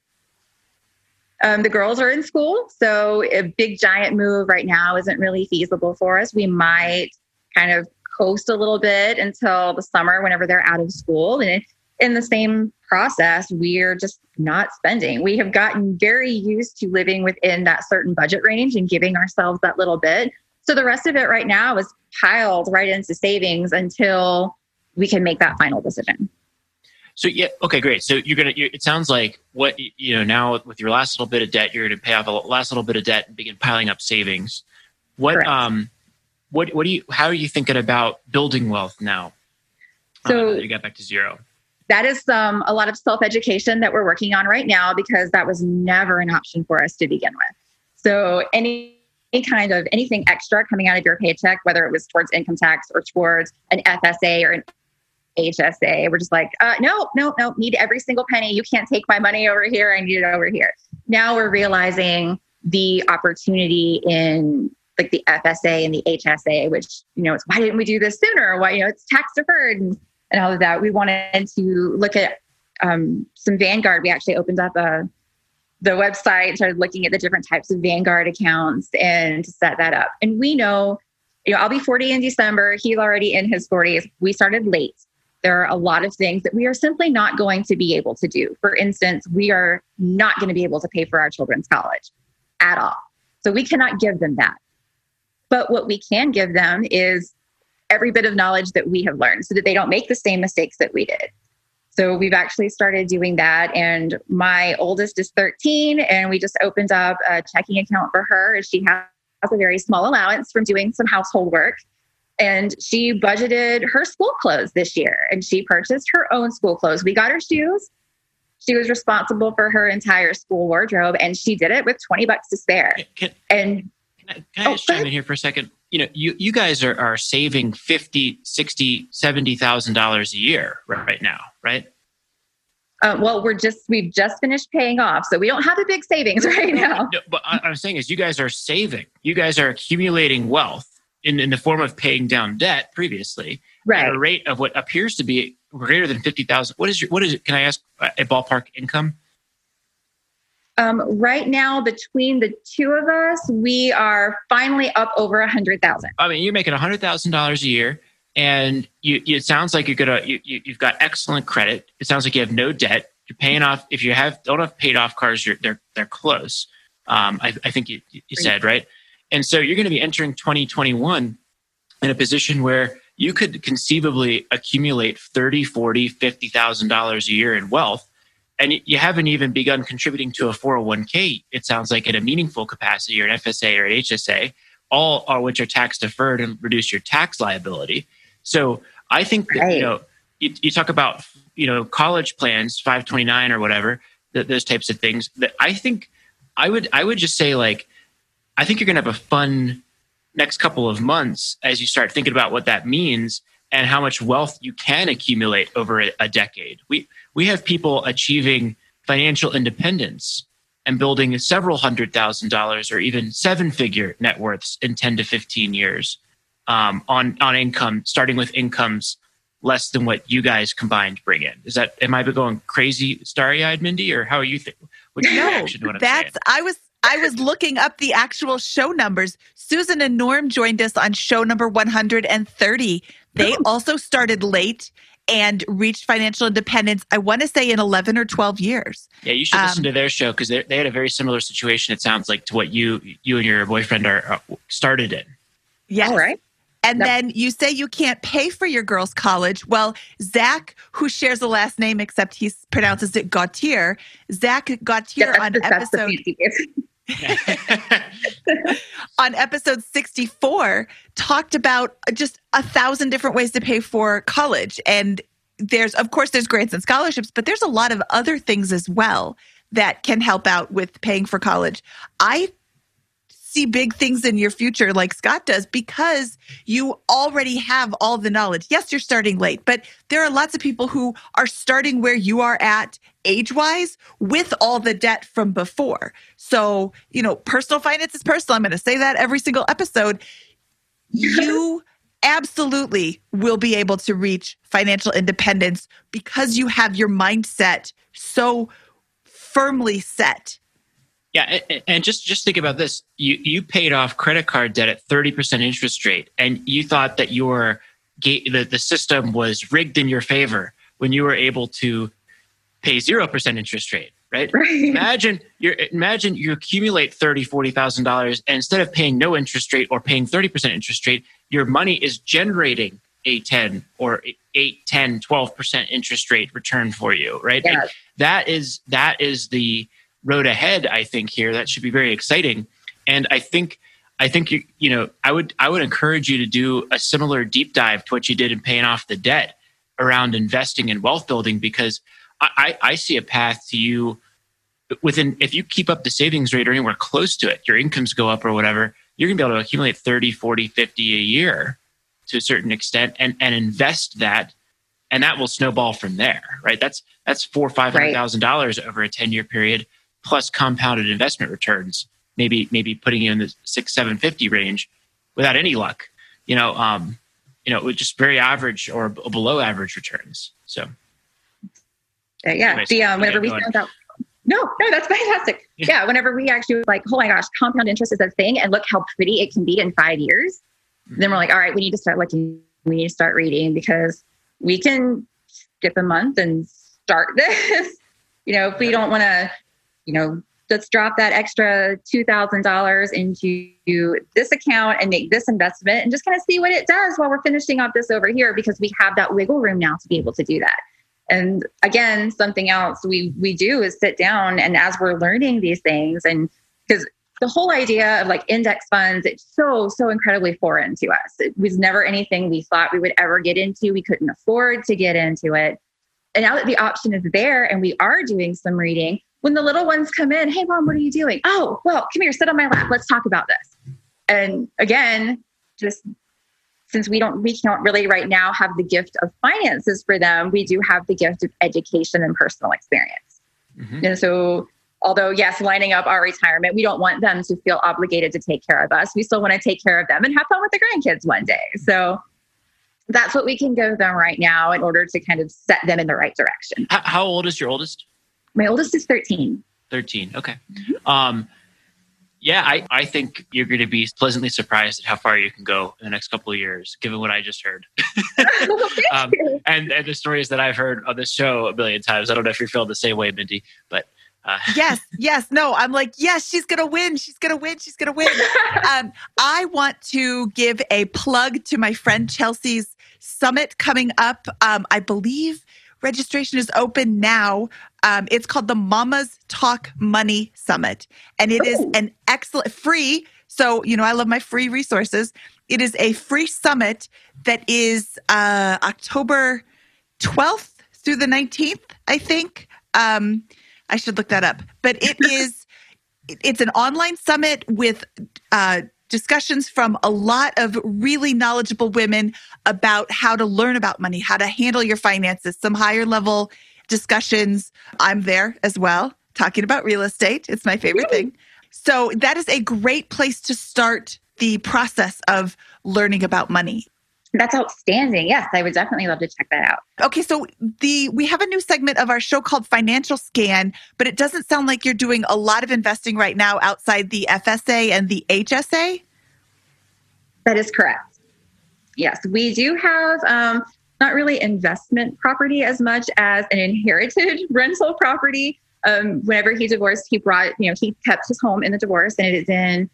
Um, the girls are in school, so a big giant move right now isn't really feasible for us. We might kind of coast a little bit until the summer whenever they're out of school. And in the same process, we're just not spending. We have gotten very used to living within that certain budget range and giving ourselves that little bit. So the rest of it right now is piled right into savings until we can make that final decision. So yeah, okay, great. So you're gonna. You're, it sounds like what you know now with your last little bit of debt, you're gonna pay off the last little bit of debt and begin piling up savings. What Correct. um, what what do you? How are you thinking about building wealth now? So you got back to zero that is um, a lot of self education that we're working on right now because that was never an option for us to begin with. So any any kind of anything extra coming out of your paycheck, whether it was towards income tax or towards an FSA or an HSA, we're just like, uh, no, no, no, need every single penny. You can't take my money over here. I need it over here. Now we're realizing the opportunity in like the FSA and the HSA, which, you know, it's why didn't we do this sooner? Why, you know, it's tax deferred. And and all of that. We wanted to look at um, some Vanguard. We actually opened up a the website, started looking at the different types of Vanguard accounts, and set that up. And we know, you know, I'll be 40 in December. He's already in his 40s. We started late. There are a lot of things that we are simply not going to be able to do. For instance, we are not going to be able to pay for our children's college at all. So we cannot give them that. But what we can give them is every bit of knowledge that we have learned so that they don't make the same mistakes that we did. So we've actually started doing that. And my oldest is 13, and we just opened up a checking account for her. She has a very small allowance from doing some household work. And she budgeted her school clothes this year and she purchased her own school clothes. We got her shoes. She was responsible for her entire school wardrobe and she did it with 20 bucks to spare. Can, and can I, can I oh, just chime in here for a second? You know you, you guys are, are saving 50 60 70 thousand dollars a year right now right? Uh, well we're just we've just finished paying off so we don't have a big savings right now. No, but I, i'm saying is you guys are saving. You guys are accumulating wealth in, in the form of paying down debt previously right. at a rate of what appears to be greater than 50000 what is your what is it can i ask a ballpark income um, right now, between the two of us, we are finally up over a hundred thousand. I mean, you're making a hundred thousand dollars a year, and you, you, it sounds like you're gonna you, you, have got excellent credit. It sounds like you have no debt. You're paying off. If you have don't have paid off cars, you're they're they're close. Um, I, I think you, you said right, and so you're going to be entering 2021 in a position where you could conceivably accumulate 30 40 50 thousand dollars a year in wealth and you haven't even begun contributing to a 401k it sounds like in a meaningful capacity or an fsa or an hsa all are which are tax deferred and reduce your tax liability so I think that, right. you know, you, you, talk about, you know, college plans, 529 or whatever, th- those types of things that I think I would, I would just say like, I think you're going to have a fun next couple of months as you start thinking about what that means and how much wealth you can accumulate over a, a decade. We, we have people achieving financial independence and building several hundred thousand dollars or even seven figure net worths in 10 to 15 years um, on, on income, starting with incomes less than what you guys combined bring in. Is that, am I going crazy starry eyed, Mindy, or how are you thinking? No, that's, I was, I was looking up the actual show numbers. Susan and Norm joined us on show number 130. They also started late and reached financial independence, I want to say in 11 or 12 years. Yeah, you should um, listen to their show because they had a very similar situation, it sounds like, to what you you and your boyfriend are, started in. Yes. All right. And yep. then you say you can't pay for your girls' college. Well, Zach, who shares the last name except he pronounces it Gautier, Zach Gautier yeah, on the, episode. on episode 64 talked about just a thousand different ways to pay for college. And there's of course there's grants and scholarships but there's a lot of other things as well that can help out with paying for college. I see big things in your future like Scott does because you already have all the knowledge. Yes, you're starting late, but there are lots of people who are starting where you are at age wise with all the debt from before. So, you know, personal finance is personal. I'm going to say that every single episode. You absolutely will be able to reach financial independence because you have your mindset so firmly set yeah, and just just think about this: you you paid off credit card debt at thirty percent interest rate, and you thought that your the the system was rigged in your favor when you were able to pay zero percent interest rate. Right? right. Imagine you imagine you accumulate thirty forty thousand dollars, and instead of paying no interest rate or paying thirty percent interest rate, your money is generating a 10 or 8 10 12% interest rate return for you right yeah. that is that is the road ahead i think here that should be very exciting and i think i think you you know i would i would encourage you to do a similar deep dive to what you did in paying off the debt around investing and wealth building because i i see a path to you within if you keep up the savings rate or anywhere close to it your incomes go up or whatever you're going to be able to accumulate 30 40 50 a year to a certain extent and and invest that and that will snowball from there right that's that's four five hundred thousand right. dollars over a 10 year period plus compounded investment returns, maybe maybe putting you in the six seven fifty range without any luck. You know, um, you know, with just very average or below average returns. So, uh, yeah, anyways, the um, whenever we found out. No, no, that's fantastic. Yeah. whenever we actually like, oh my gosh, compound interest is a thing, and look how pretty it can be in five years. Mm-hmm. Then we're like, all right, we need to start looking, we need to start reading because we can skip a month and start this. you know, if we don't want to you know, let's drop that extra $2,000 into this account and make this investment and just kind of see what it does while we're finishing off this over here because we have that wiggle room now to be able to do that. And again, something else we we do is sit down and as we're learning these things and because the whole idea of like index funds it's so so incredibly foreign to us. It was never anything we thought we would ever get into. We couldn't afford to get into it. And now that the option is there and we are doing some reading, when the little ones come in, hey, mom, what are you doing? Oh, well, come here, sit on my lap. Let's talk about this. And again, just since we don't, we can't really right now have the gift of finances for them, we do have the gift of education and personal experience. Mm-hmm. And so, although, yes, lining up our retirement, we don't want them to feel obligated to take care of us. We still want to take care of them and have fun with the grandkids one day. So, that's what we can give them right now in order to kind of set them in the right direction. How, how old is your oldest? My oldest is 13. 13. Okay. Mm-hmm. Um, yeah, I, I think you're going to be pleasantly surprised at how far you can go in the next couple of years, given what I just heard. um, and, and the stories that I've heard on this show a million times. I don't know if you feel the same way, Mindy, but. Uh. yes, yes, no, I'm like, yes, she's going to win. She's going to win. She's going to win. um, I want to give a plug to my friend Chelsea's summit coming up. Um, I believe registration is open now. Um, it's called the Mamas Talk Money Summit, and it is an excellent free So, you know, I love my free resources. It is a free summit that is uh, October 12th through the 19th, I think. Um, I should look that up. But it is, it's an online summit with uh, discussions from a lot of really knowledgeable women about how to learn about money, how to handle your finances, some higher level discussions. I'm there as well, talking about real estate. It's my favorite thing. So that is a great place to start the process of learning about money. That's outstanding. Yes, I would definitely love to check that out. Okay, so the we have a new segment of our show called Financial Scan, but it doesn't sound like you're doing a lot of investing right now outside the FSA and the HSA. That is correct. Yes, we do have um, not really investment property as much as an inherited rental property. Um, whenever he divorced, he brought, you know, he kept his home in the divorce and it is in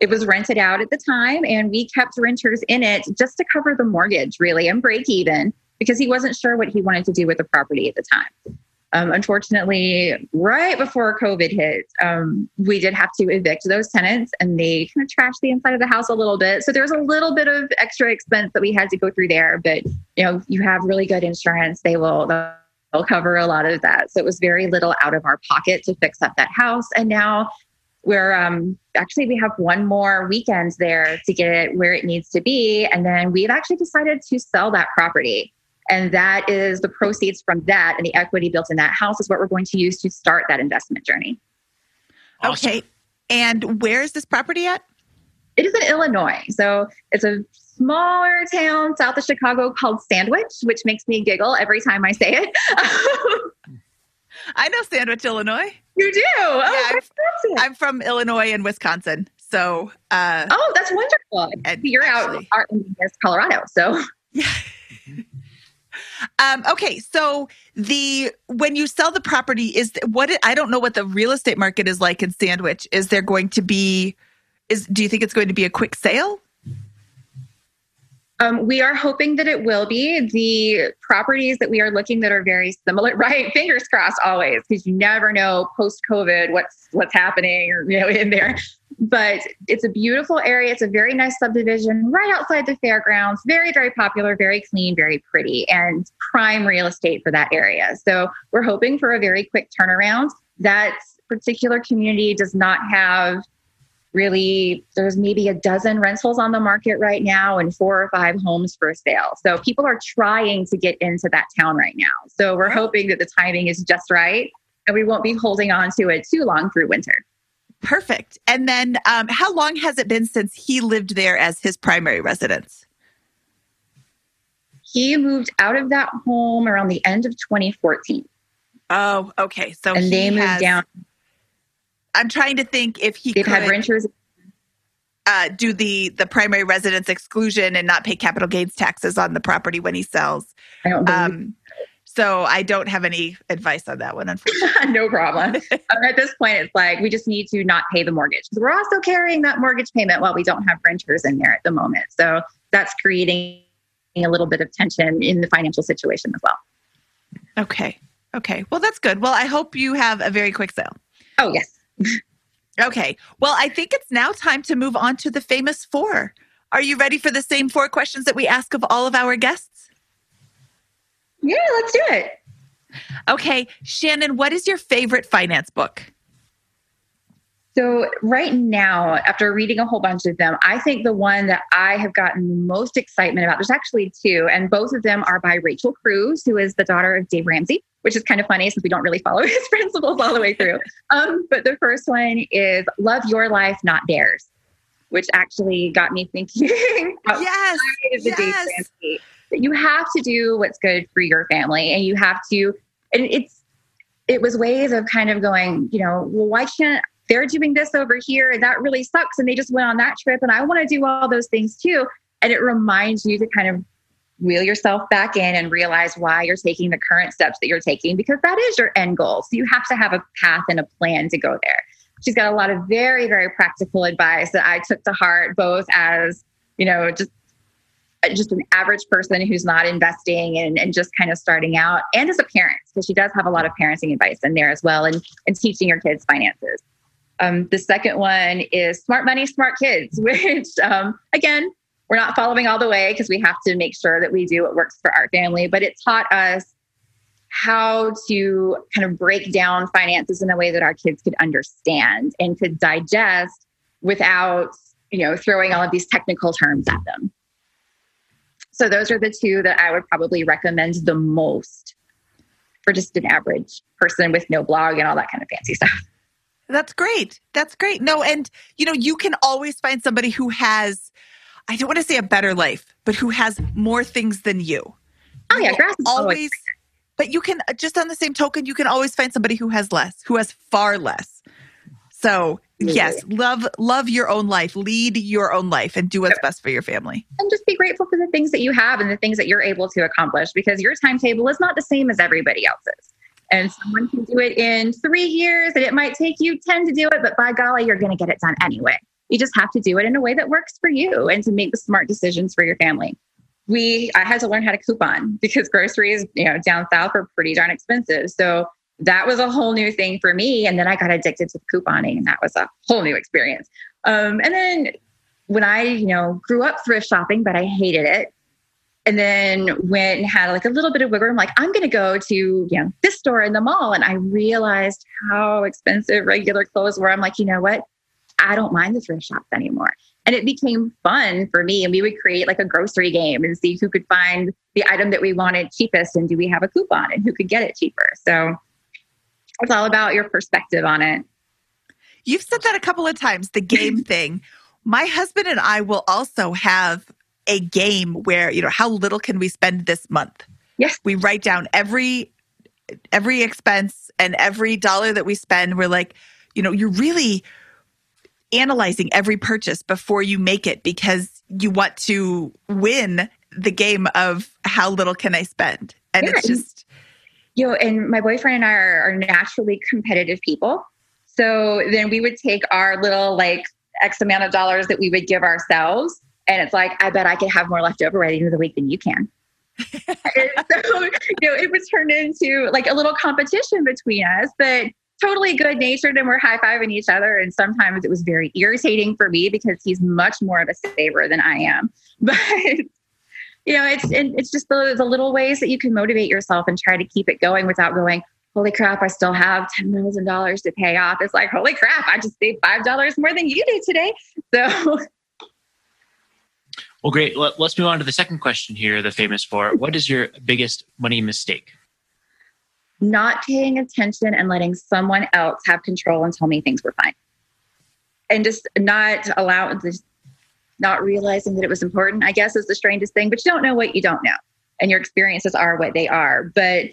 it was rented out at the time, and we kept renters in it just to cover the mortgage, really, and break even because he wasn't sure what he wanted to do with the property at the time. Um, unfortunately, right before COVID hit, um, we did have to evict those tenants and they kind of trashed the inside of the house a little bit. So there was a little bit of extra expense that we had to go through there. But, you know, you have really good insurance, they will, they'll cover a lot of that. So it was very little out of our pocket to fix up that house. And now we're um, actually we have one more weekend there to get it where it needs to be. And then we've actually decided to sell that property. And that is the proceeds from that and the equity built in that house is what we're going to use to start that investment journey. Awesome. okay. And where is this property at? It is in illinois. So it's a smaller town south of chicago called sandwich which makes me giggle every time i say it I know Sandwich, Illinois. You do? Oh, yeah, I'm, I'm, from Illinois and Wisconsin. So, uh, oh, that's wonderful. And You're actually, out in Colorado. So, yeah. um, okay, so the when you sell the property, is what it, I don't know what the real estate market is like in Sandwich. Is there going to be? Is do you think it's going to be a quick sale? Um, we are hoping that it will be the properties that we are looking that are very similar, right? Fingers crossed always, because you never know post COVID what's what's happening you know in there. But it's a beautiful area. It's a very nice subdivision right outside the fairgrounds. Very, very popular, very clean, very pretty, and prime real estate for that area. So we're hoping for a very quick turnaround. That particular community does not have really there's maybe a dozen rentals on the market right now and four or five homes for sale. So people are trying to get into that town right now. So we're hoping that the timing is just right and we won't be holding on to it too long through winter. Perfect. And then um, how long has it been since he lived there as his primary residence? He moved out of that home around the end of 2014. Oh, okay. So and they moved has, down I'm trying to think if he They've could had renters uh, do the the primary residence exclusion and not pay capital gains taxes on the property when he sells. I don't um, so I don't have any advice on that one, unfortunately. no problem. Um, at this point, it's like we just need to not pay the mortgage. We're also carrying that mortgage payment while we don't have renters in there at the moment. So that's creating a little bit of tension in the financial situation as well. Okay. Okay. Well, that's good. Well, I hope you have a very quick sale. Oh, yes. Okay. Well, I think it's now time to move on to the famous four. Are you ready for the same four questions that we ask of all of our guests? Yeah, let's do it. Okay. Shannon, what is your favorite finance book? So, right now, after reading a whole bunch of them, I think the one that I have gotten most excitement about, there's actually two, and both of them are by Rachel Cruz, who is the daughter of Dave Ramsey, which is kind of funny since we don't really follow his principles all the way through. Um, but the first one is Love Your Life, Not Theirs, which actually got me thinking yes, yes. Ramsey, that you have to do what's good for your family, and you have to, and it's, it was ways of kind of going, you know, well, why can't they're doing this over here and that really sucks and they just went on that trip and I want to do all those things too. And it reminds you to kind of wheel yourself back in and realize why you're taking the current steps that you're taking because that is your end goal. So you have to have a path and a plan to go there. She's got a lot of very, very practical advice that I took to heart, both as, you know, just just an average person who's not investing and, and just kind of starting out and as a parent because she does have a lot of parenting advice in there as well and, and teaching your kids finances Um, the second one is smart money, smart kids, which um, again, we're not following all the way because we have to make sure that we do what works for our family. But it taught us how to kind of break down finances in a way that our kids could understand and could digest without, you know, throwing all of these technical terms at them. So those are the two that I would probably recommend the most for just an average person with no blog and all that kind of fancy stuff. That's great. That's great. No, and you know, you can always find somebody who has I don't want to say a better life, but who has more things than you. Oh yeah, grass is always, always but you can uh, just on the same token, you can always find somebody who has less, who has far less. So yes, love love your own life, lead your own life, and do what's best for your family. And just be grateful for the things that you have and the things that you're able to accomplish because your timetable is not the same as everybody else's. And someone can do it in three years, and it might take you 10 to do it, but by golly, you're going to get it done anyway. You just have to do it in a way that works for you and to make the smart decisions for your family. We, I had to learn how to coupon because groceries, you know, down south are pretty darn expensive. So that was a whole new thing for me. And then I got addicted to couponing, and that was a whole new experience. Um, and then when I, you know, grew up thrift shopping, but I hated it. And then went and had like a little bit of wiggle room, like I'm going to go to you know this store in the mall, and I realized how expensive regular clothes were. I'm like, you know what? I don't mind the thrift shops anymore. And it became fun for me. And we would create like a grocery game and see who could find the item that we wanted cheapest and do we have a coupon and who could get it cheaper. So it's all about your perspective on it. You've said that a couple of times, the game thing. My husband and I will also have a game where, you know, how little can we spend this month? Yes. We write down every every expense and every dollar that we spend. We're like, you know, you're really analyzing every purchase before you make it because you want to win the game of how little can I spend. And yeah, it's just you know, and my boyfriend and I are, are naturally competitive people. So then we would take our little like X amount of dollars that we would give ourselves. And it's like, I bet I could have more left over by the end of the week than you can. so, you know, it was turned into like a little competition between us, but totally good natured and we're high fiving each other. And sometimes it was very irritating for me because he's much more of a saver than I am. But you know, it's it's just the, the little ways that you can motivate yourself and try to keep it going without going, holy crap, I still have ten thousand dollars to pay off. It's like, holy crap, I just saved five dollars more than you did today. So Well, great. Let's move on to the second question here, the famous four. What is your biggest money mistake? Not paying attention and letting someone else have control and tell me things were fine. And just not allowing not realizing that it was important, I guess is the strangest thing, but you don't know what you don't know. And your experiences are what they are. But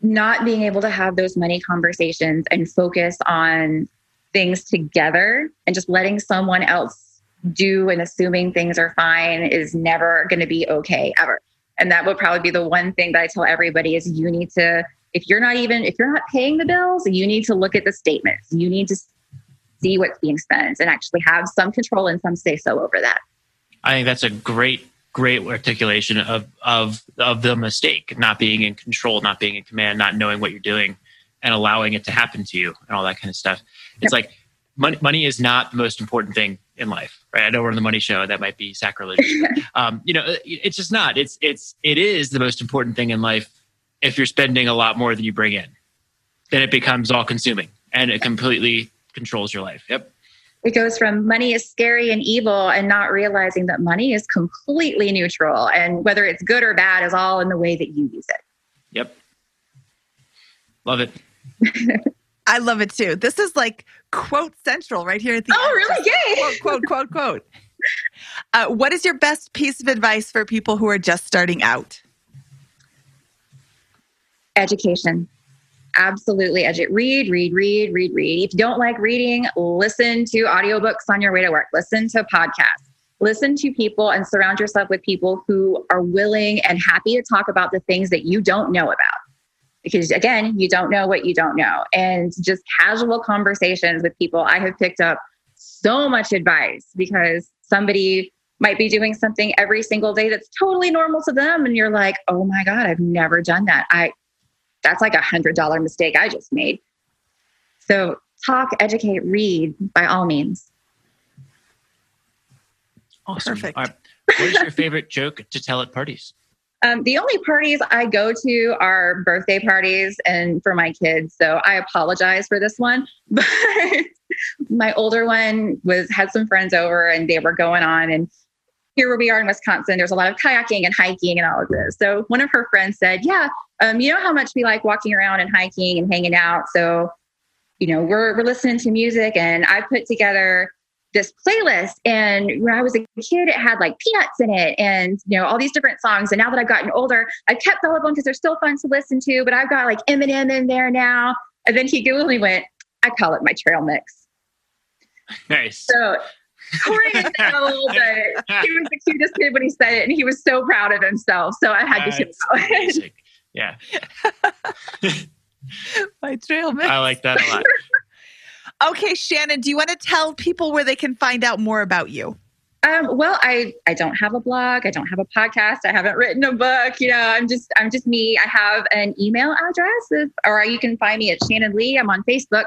not being able to have those money conversations and focus on things together and just letting someone else do and assuming things are fine is never going to be okay ever. And that would probably be the one thing that I tell everybody is you need to if you're not even if you're not paying the bills, you need to look at the statements. You need to see what's being spent and actually have some control and some say so over that. I think that's a great great articulation of of of the mistake, not being in control, not being in command, not knowing what you're doing and allowing it to happen to you and all that kind of stuff. It's yep. like money money is not the most important thing in life, right? I know we're on the money show. That might be sacrilegious. um, you know, it's just not. It's it's it is the most important thing in life. If you're spending a lot more than you bring in, then it becomes all consuming and it completely controls your life. Yep. It goes from money is scary and evil and not realizing that money is completely neutral and whether it's good or bad is all in the way that you use it. Yep. Love it. I love it too. This is like quote central right here at the oh, end. really? Yay! Quote, quote, quote, quote. Uh, what is your best piece of advice for people who are just starting out? Education absolutely it. Read, read, read, read, read. If you don't like reading, listen to audiobooks on your way to work, listen to podcasts, listen to people and surround yourself with people who are willing and happy to talk about the things that you don't know about. Because again, you don't know what you don't know. And just casual conversations with people, I have picked up so much advice because somebody might be doing something every single day that's totally normal to them. And you're like, oh my God, I've never done that. I that's like a hundred dollar mistake I just made. So talk, educate, read by all means. Awesome. Perfect. All right. What is your favorite joke to tell at parties? Um, the only parties I go to are birthday parties and for my kids. So I apologize for this one. But my older one was had some friends over and they were going on and here where we are in Wisconsin, there's a lot of kayaking and hiking and all of this. So one of her friends said, Yeah, um, you know how much we like walking around and hiking and hanging out. So, you know, we're we're listening to music and I put together this playlist and when I was a kid, it had like peanuts in it and you know all these different songs. And now that I've gotten older, I've kept all of them because they're still fun to listen to. But I've got like Eminem in there now. And then he giggled and went, "I call it my trail mix." Nice. So Corey is a little bit. He was the cutest kid when he said it, and he was so proud of himself. So I had to show That's it. Yeah, My trail mix. I like that a lot. Okay, Shannon, do you want to tell people where they can find out more about you? Um, well, I I don't have a blog. I don't have a podcast. I haven't written a book. You know, I'm just I'm just me. I have an email address, or you can find me at Shannon Lee. I'm on Facebook.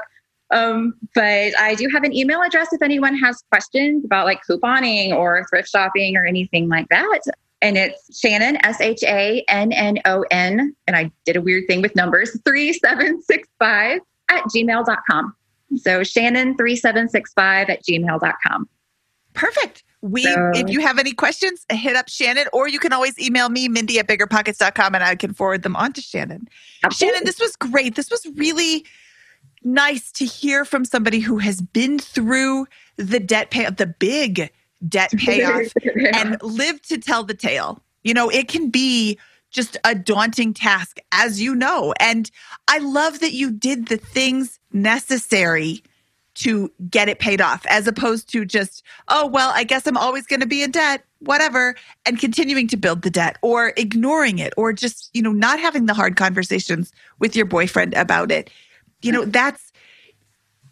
Um, but I do have an email address if anyone has questions about like couponing or thrift shopping or anything like that. And it's Shannon, S H A N N O N. And I did a weird thing with numbers 3765 at gmail.com. So Shannon3765 at gmail.com. Perfect. We, So- if you have any questions, hit up Shannon, or you can always email me, Mindy at biggerpockets.com, and I can forward them on to Shannon. Shannon, this was great. This was really nice to hear from somebody who has been through the debt pay, the big debt payoff, and lived to tell the tale. You know, it can be just a daunting task, as you know. And I love that you did the things necessary to get it paid off, as opposed to just, oh, well, I guess I'm always going to be in debt, whatever, and continuing to build the debt or ignoring it or just, you know, not having the hard conversations with your boyfriend about it. You know, that's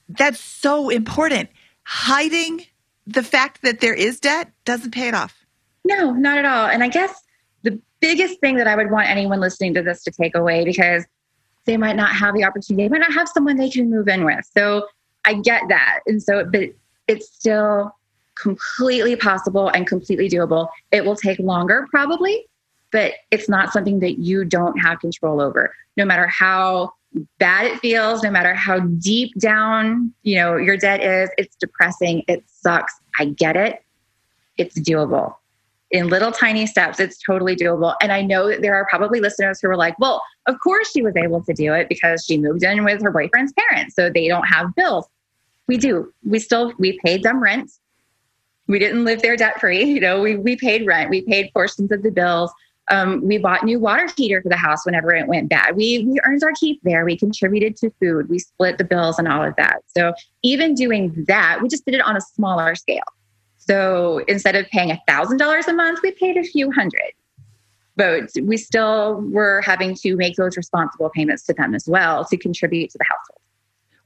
that's so important. Hiding the fact that there is debt doesn't pay it off. No, not at all. And I guess biggest thing that I would want anyone listening to this to take away because they might not have the opportunity, they might not have someone they can move in with. So I get that. And so, but it's still completely possible and completely doable. It will take longer, probably, but it's not something that you don't have control over. No matter how bad it feels, no matter how deep down, you know, your debt is, it's depressing, it sucks. I get it. It's doable in little tiny steps. It's totally doable. And I know that there are probably listeners who are like, well, of course she was able to do it because she moved in with her boyfriend's parents. So they don't have bills. We do. We still, we paid them rent. We didn't live there debt free. You know, we, we paid rent. We paid portions of the bills. Um, we bought new water heater for the house whenever it went bad. We we earned our keep there. We contributed to food. We split the bills and all of that. So even doing that, we just did it on a smaller scale. So instead of paying $1,000 a month, we paid a few hundred. But we still were having to make those responsible payments to them as well to contribute to the household.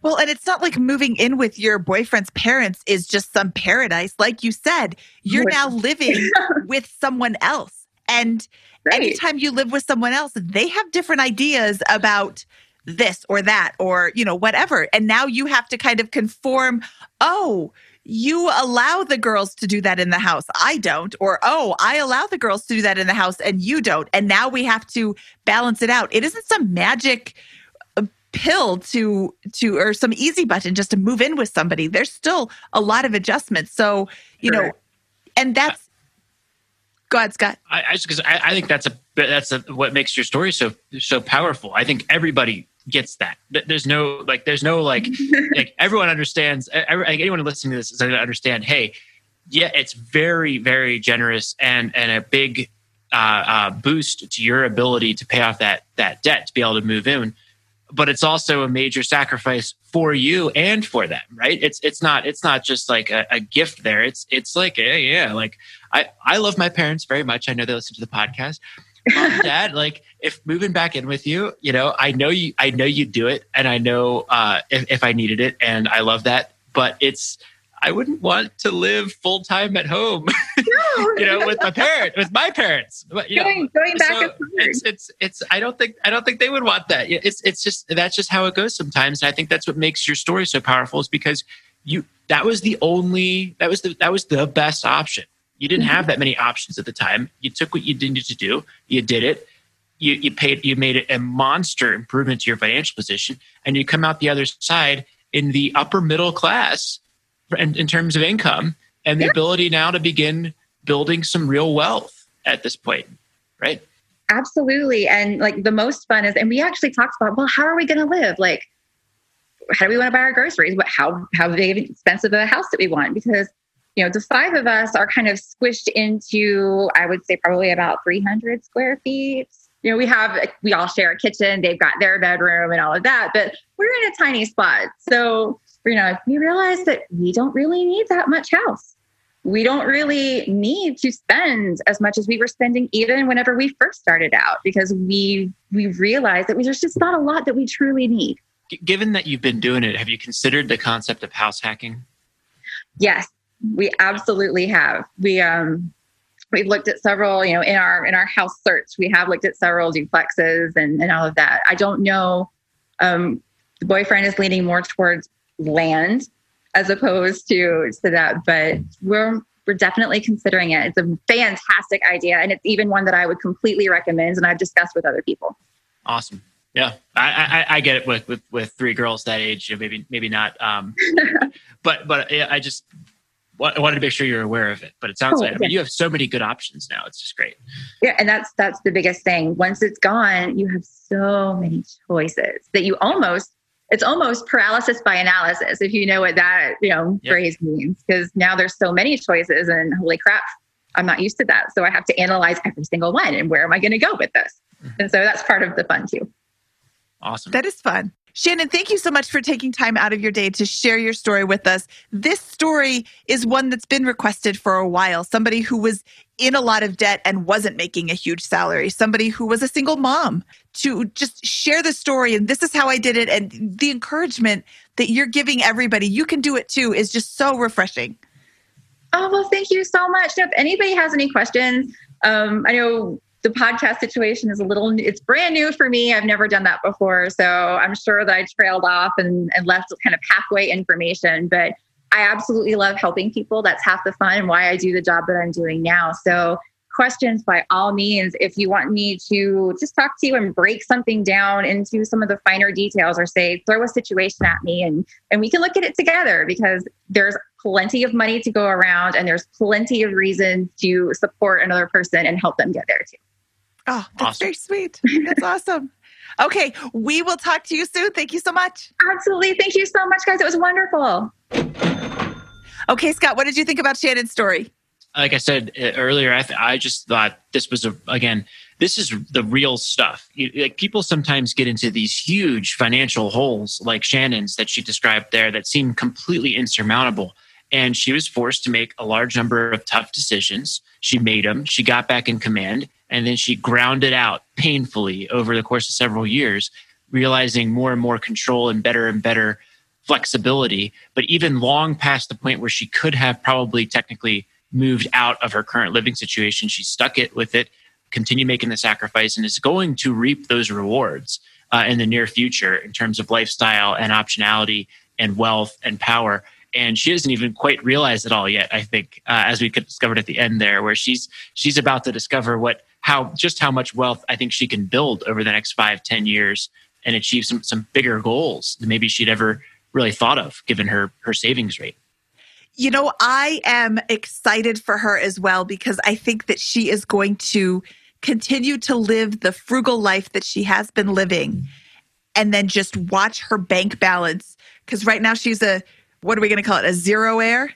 Well, and it's not like moving in with your boyfriend's parents is just some paradise. Like you said, you're now living with someone else. And Right. anytime you live with someone else, they have different ideas about this or that or, you know, whatever. And now you have to kind of conform, oh, you allow the girls to do that in the house. I don't. Or, oh, I allow the girls to do that in the house and you don't. And now we have to balance it out. It isn't some magic uh, pill to to or some easy button just to move in with somebody. There's still a lot of adjustments. So, you know, and that's go ahead, Scott. I, I just because I, I think that's a that's a, what makes your story so so powerful. I think everybody gets that. There's no like there's no like like everyone understands. anyone listening to this is going to understand. Hey, yeah, it's very very generous and and a big uh, uh, boost to your ability to pay off that that debt to be able to move in. But it's also a major sacrifice for you and for them, right? It's it's not it's not just like a, a gift there. It's it's like yeah yeah like I I love my parents very much. I know they listen to the podcast. Mom dad, like if moving back in with you, you know, I know you I know you do it and I know uh if, if I needed it and I love that. But it's I wouldn't want to live full time at home. you know, with my parent, with my parents. You going, know, going back so it's, it's, it's, I don't think, I don't think they would want that. It's, it's just, that's just how it goes sometimes. And I think that's what makes your story so powerful is because you, that was the only, that was the, that was the best option. You didn't have mm-hmm. that many options at the time. You took what you needed to do, you did it. You, you paid, you made a monster improvement to your financial position, and you come out the other side in the upper middle class in, in terms of income and the ability now to begin building some real wealth at this point, right? Absolutely. And like the most fun is, and we actually talked about, well, how are we going to live? Like, how do we want to buy our groceries? What, how, how big expensive of a house that we want? Because, you know, the five of us are kind of squished into, I would say probably about 300 square feet. You know, we have, we all share a kitchen. They've got their bedroom and all of that, but we're in a tiny spot. So, you know, we realize that we don't really need that much house we don't really need to spend as much as we were spending even whenever we first started out because we we realized that there's just not a lot that we truly need given that you've been doing it have you considered the concept of house hacking yes we absolutely have we um we've looked at several you know in our in our house search we have looked at several duplexes and and all of that i don't know um the boyfriend is leaning more towards land as opposed to to that. But we're we're definitely considering it. It's a fantastic idea, and it's even one that I would completely recommend, and I've discussed with other people. Awesome. Yeah, I, I, I get it with, with with three girls that age. You Maybe maybe not. Um, but but I just I wanted to make sure you're aware of it. But it sounds oh, like I mean, you have so many good options now. It's just great. Yeah, and that's that's the biggest thing. Once it's gone, you have so many choices that you almost it's almost paralysis by analysis if you know what that you know yep. phrase means because now there's so many choices and holy crap i'm not used to that so i have to analyze every single one and where am i going to go with this mm-hmm. and so that's part of the fun too awesome that is fun Shannon, thank you so much for taking time out of your day to share your story with us. This story is one that's been requested for a while. Somebody who was in a lot of debt and wasn't making a huge salary, somebody who was a single mom to just share the story and this is how I did it. And the encouragement that you're giving everybody, you can do it too, is just so refreshing. Oh, well, thank you so much. If anybody has any questions, um, I know the podcast situation is a little it's brand new for me. I've never done that before. So i'm sure that i trailed off and, and left kind of halfway information but i absolutely love helping people. That's half the fun and why i do the job that i'm doing now. So questions by all means if you want me to just talk to you and break something down into some of the finer details or say throw a situation at me and and we can look at it together because there's plenty of money to go around and there's plenty of reason to support another person and help them get there too Oh, that's awesome. very sweet. That's awesome. Okay, we will talk to you soon. Thank you so much. Absolutely. Thank you so much, guys. It was wonderful. Okay, Scott, what did you think about Shannon's story? Like I said uh, earlier, I, th- I just thought this was a again, this is the real stuff. You, like people sometimes get into these huge financial holes, like Shannon's that she described there, that seem completely insurmountable. And she was forced to make a large number of tough decisions. She made them. She got back in command and then she ground it out painfully over the course of several years, realizing more and more control and better and better flexibility. But even long past the point where she could have probably technically moved out of her current living situation, she stuck it with it, continued making the sacrifice, and is going to reap those rewards uh, in the near future in terms of lifestyle and optionality and wealth and power and she doesn't even quite realize it all yet. I think, uh, as we discovered at the end there, where she's she's about to discover what how just how much wealth I think she can build over the next five, ten years and achieve some some bigger goals than maybe she'd ever really thought of given her her savings rate. You know, I am excited for her as well because I think that she is going to continue to live the frugal life that she has been living and then just watch her bank balance. Because right now she's a what are we going to call it? A zero air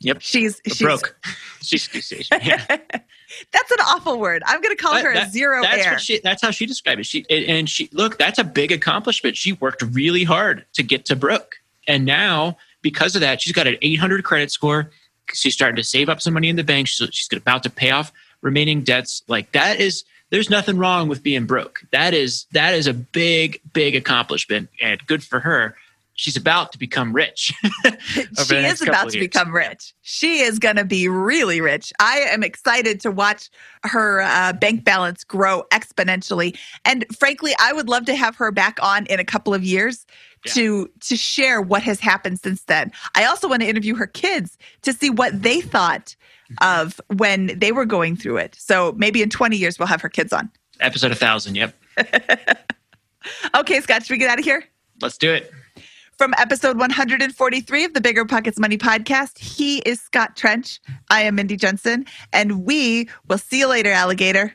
Yep. She's she's broke. she's, she's yeah. that's an awful word. I'm going to call her that, a zero that's air. She, that's how she described it. She and she look. That's a big accomplishment. She worked really hard to get to broke, and now because of that, she's got an 800 credit score. She's starting to save up some money in the bank. She's, she's about to pay off remaining debts. Like that is there's nothing wrong with being broke. That is that is a big big accomplishment and good for her she's about to become rich. she is about to become rich. She is going to be really rich. I am excited to watch her uh, bank balance grow exponentially. And frankly, I would love to have her back on in a couple of years yeah. to to share what has happened since then. I also want to interview her kids to see what they thought mm-hmm. of when they were going through it. So maybe in 20 years we'll have her kids on. Episode 1000, yep. okay, Scott, should we get out of here? Let's do it. From episode 143 of the BiggerPockets Money podcast, he is Scott Trench. I am Mindy Jensen, and we will see you later, alligator.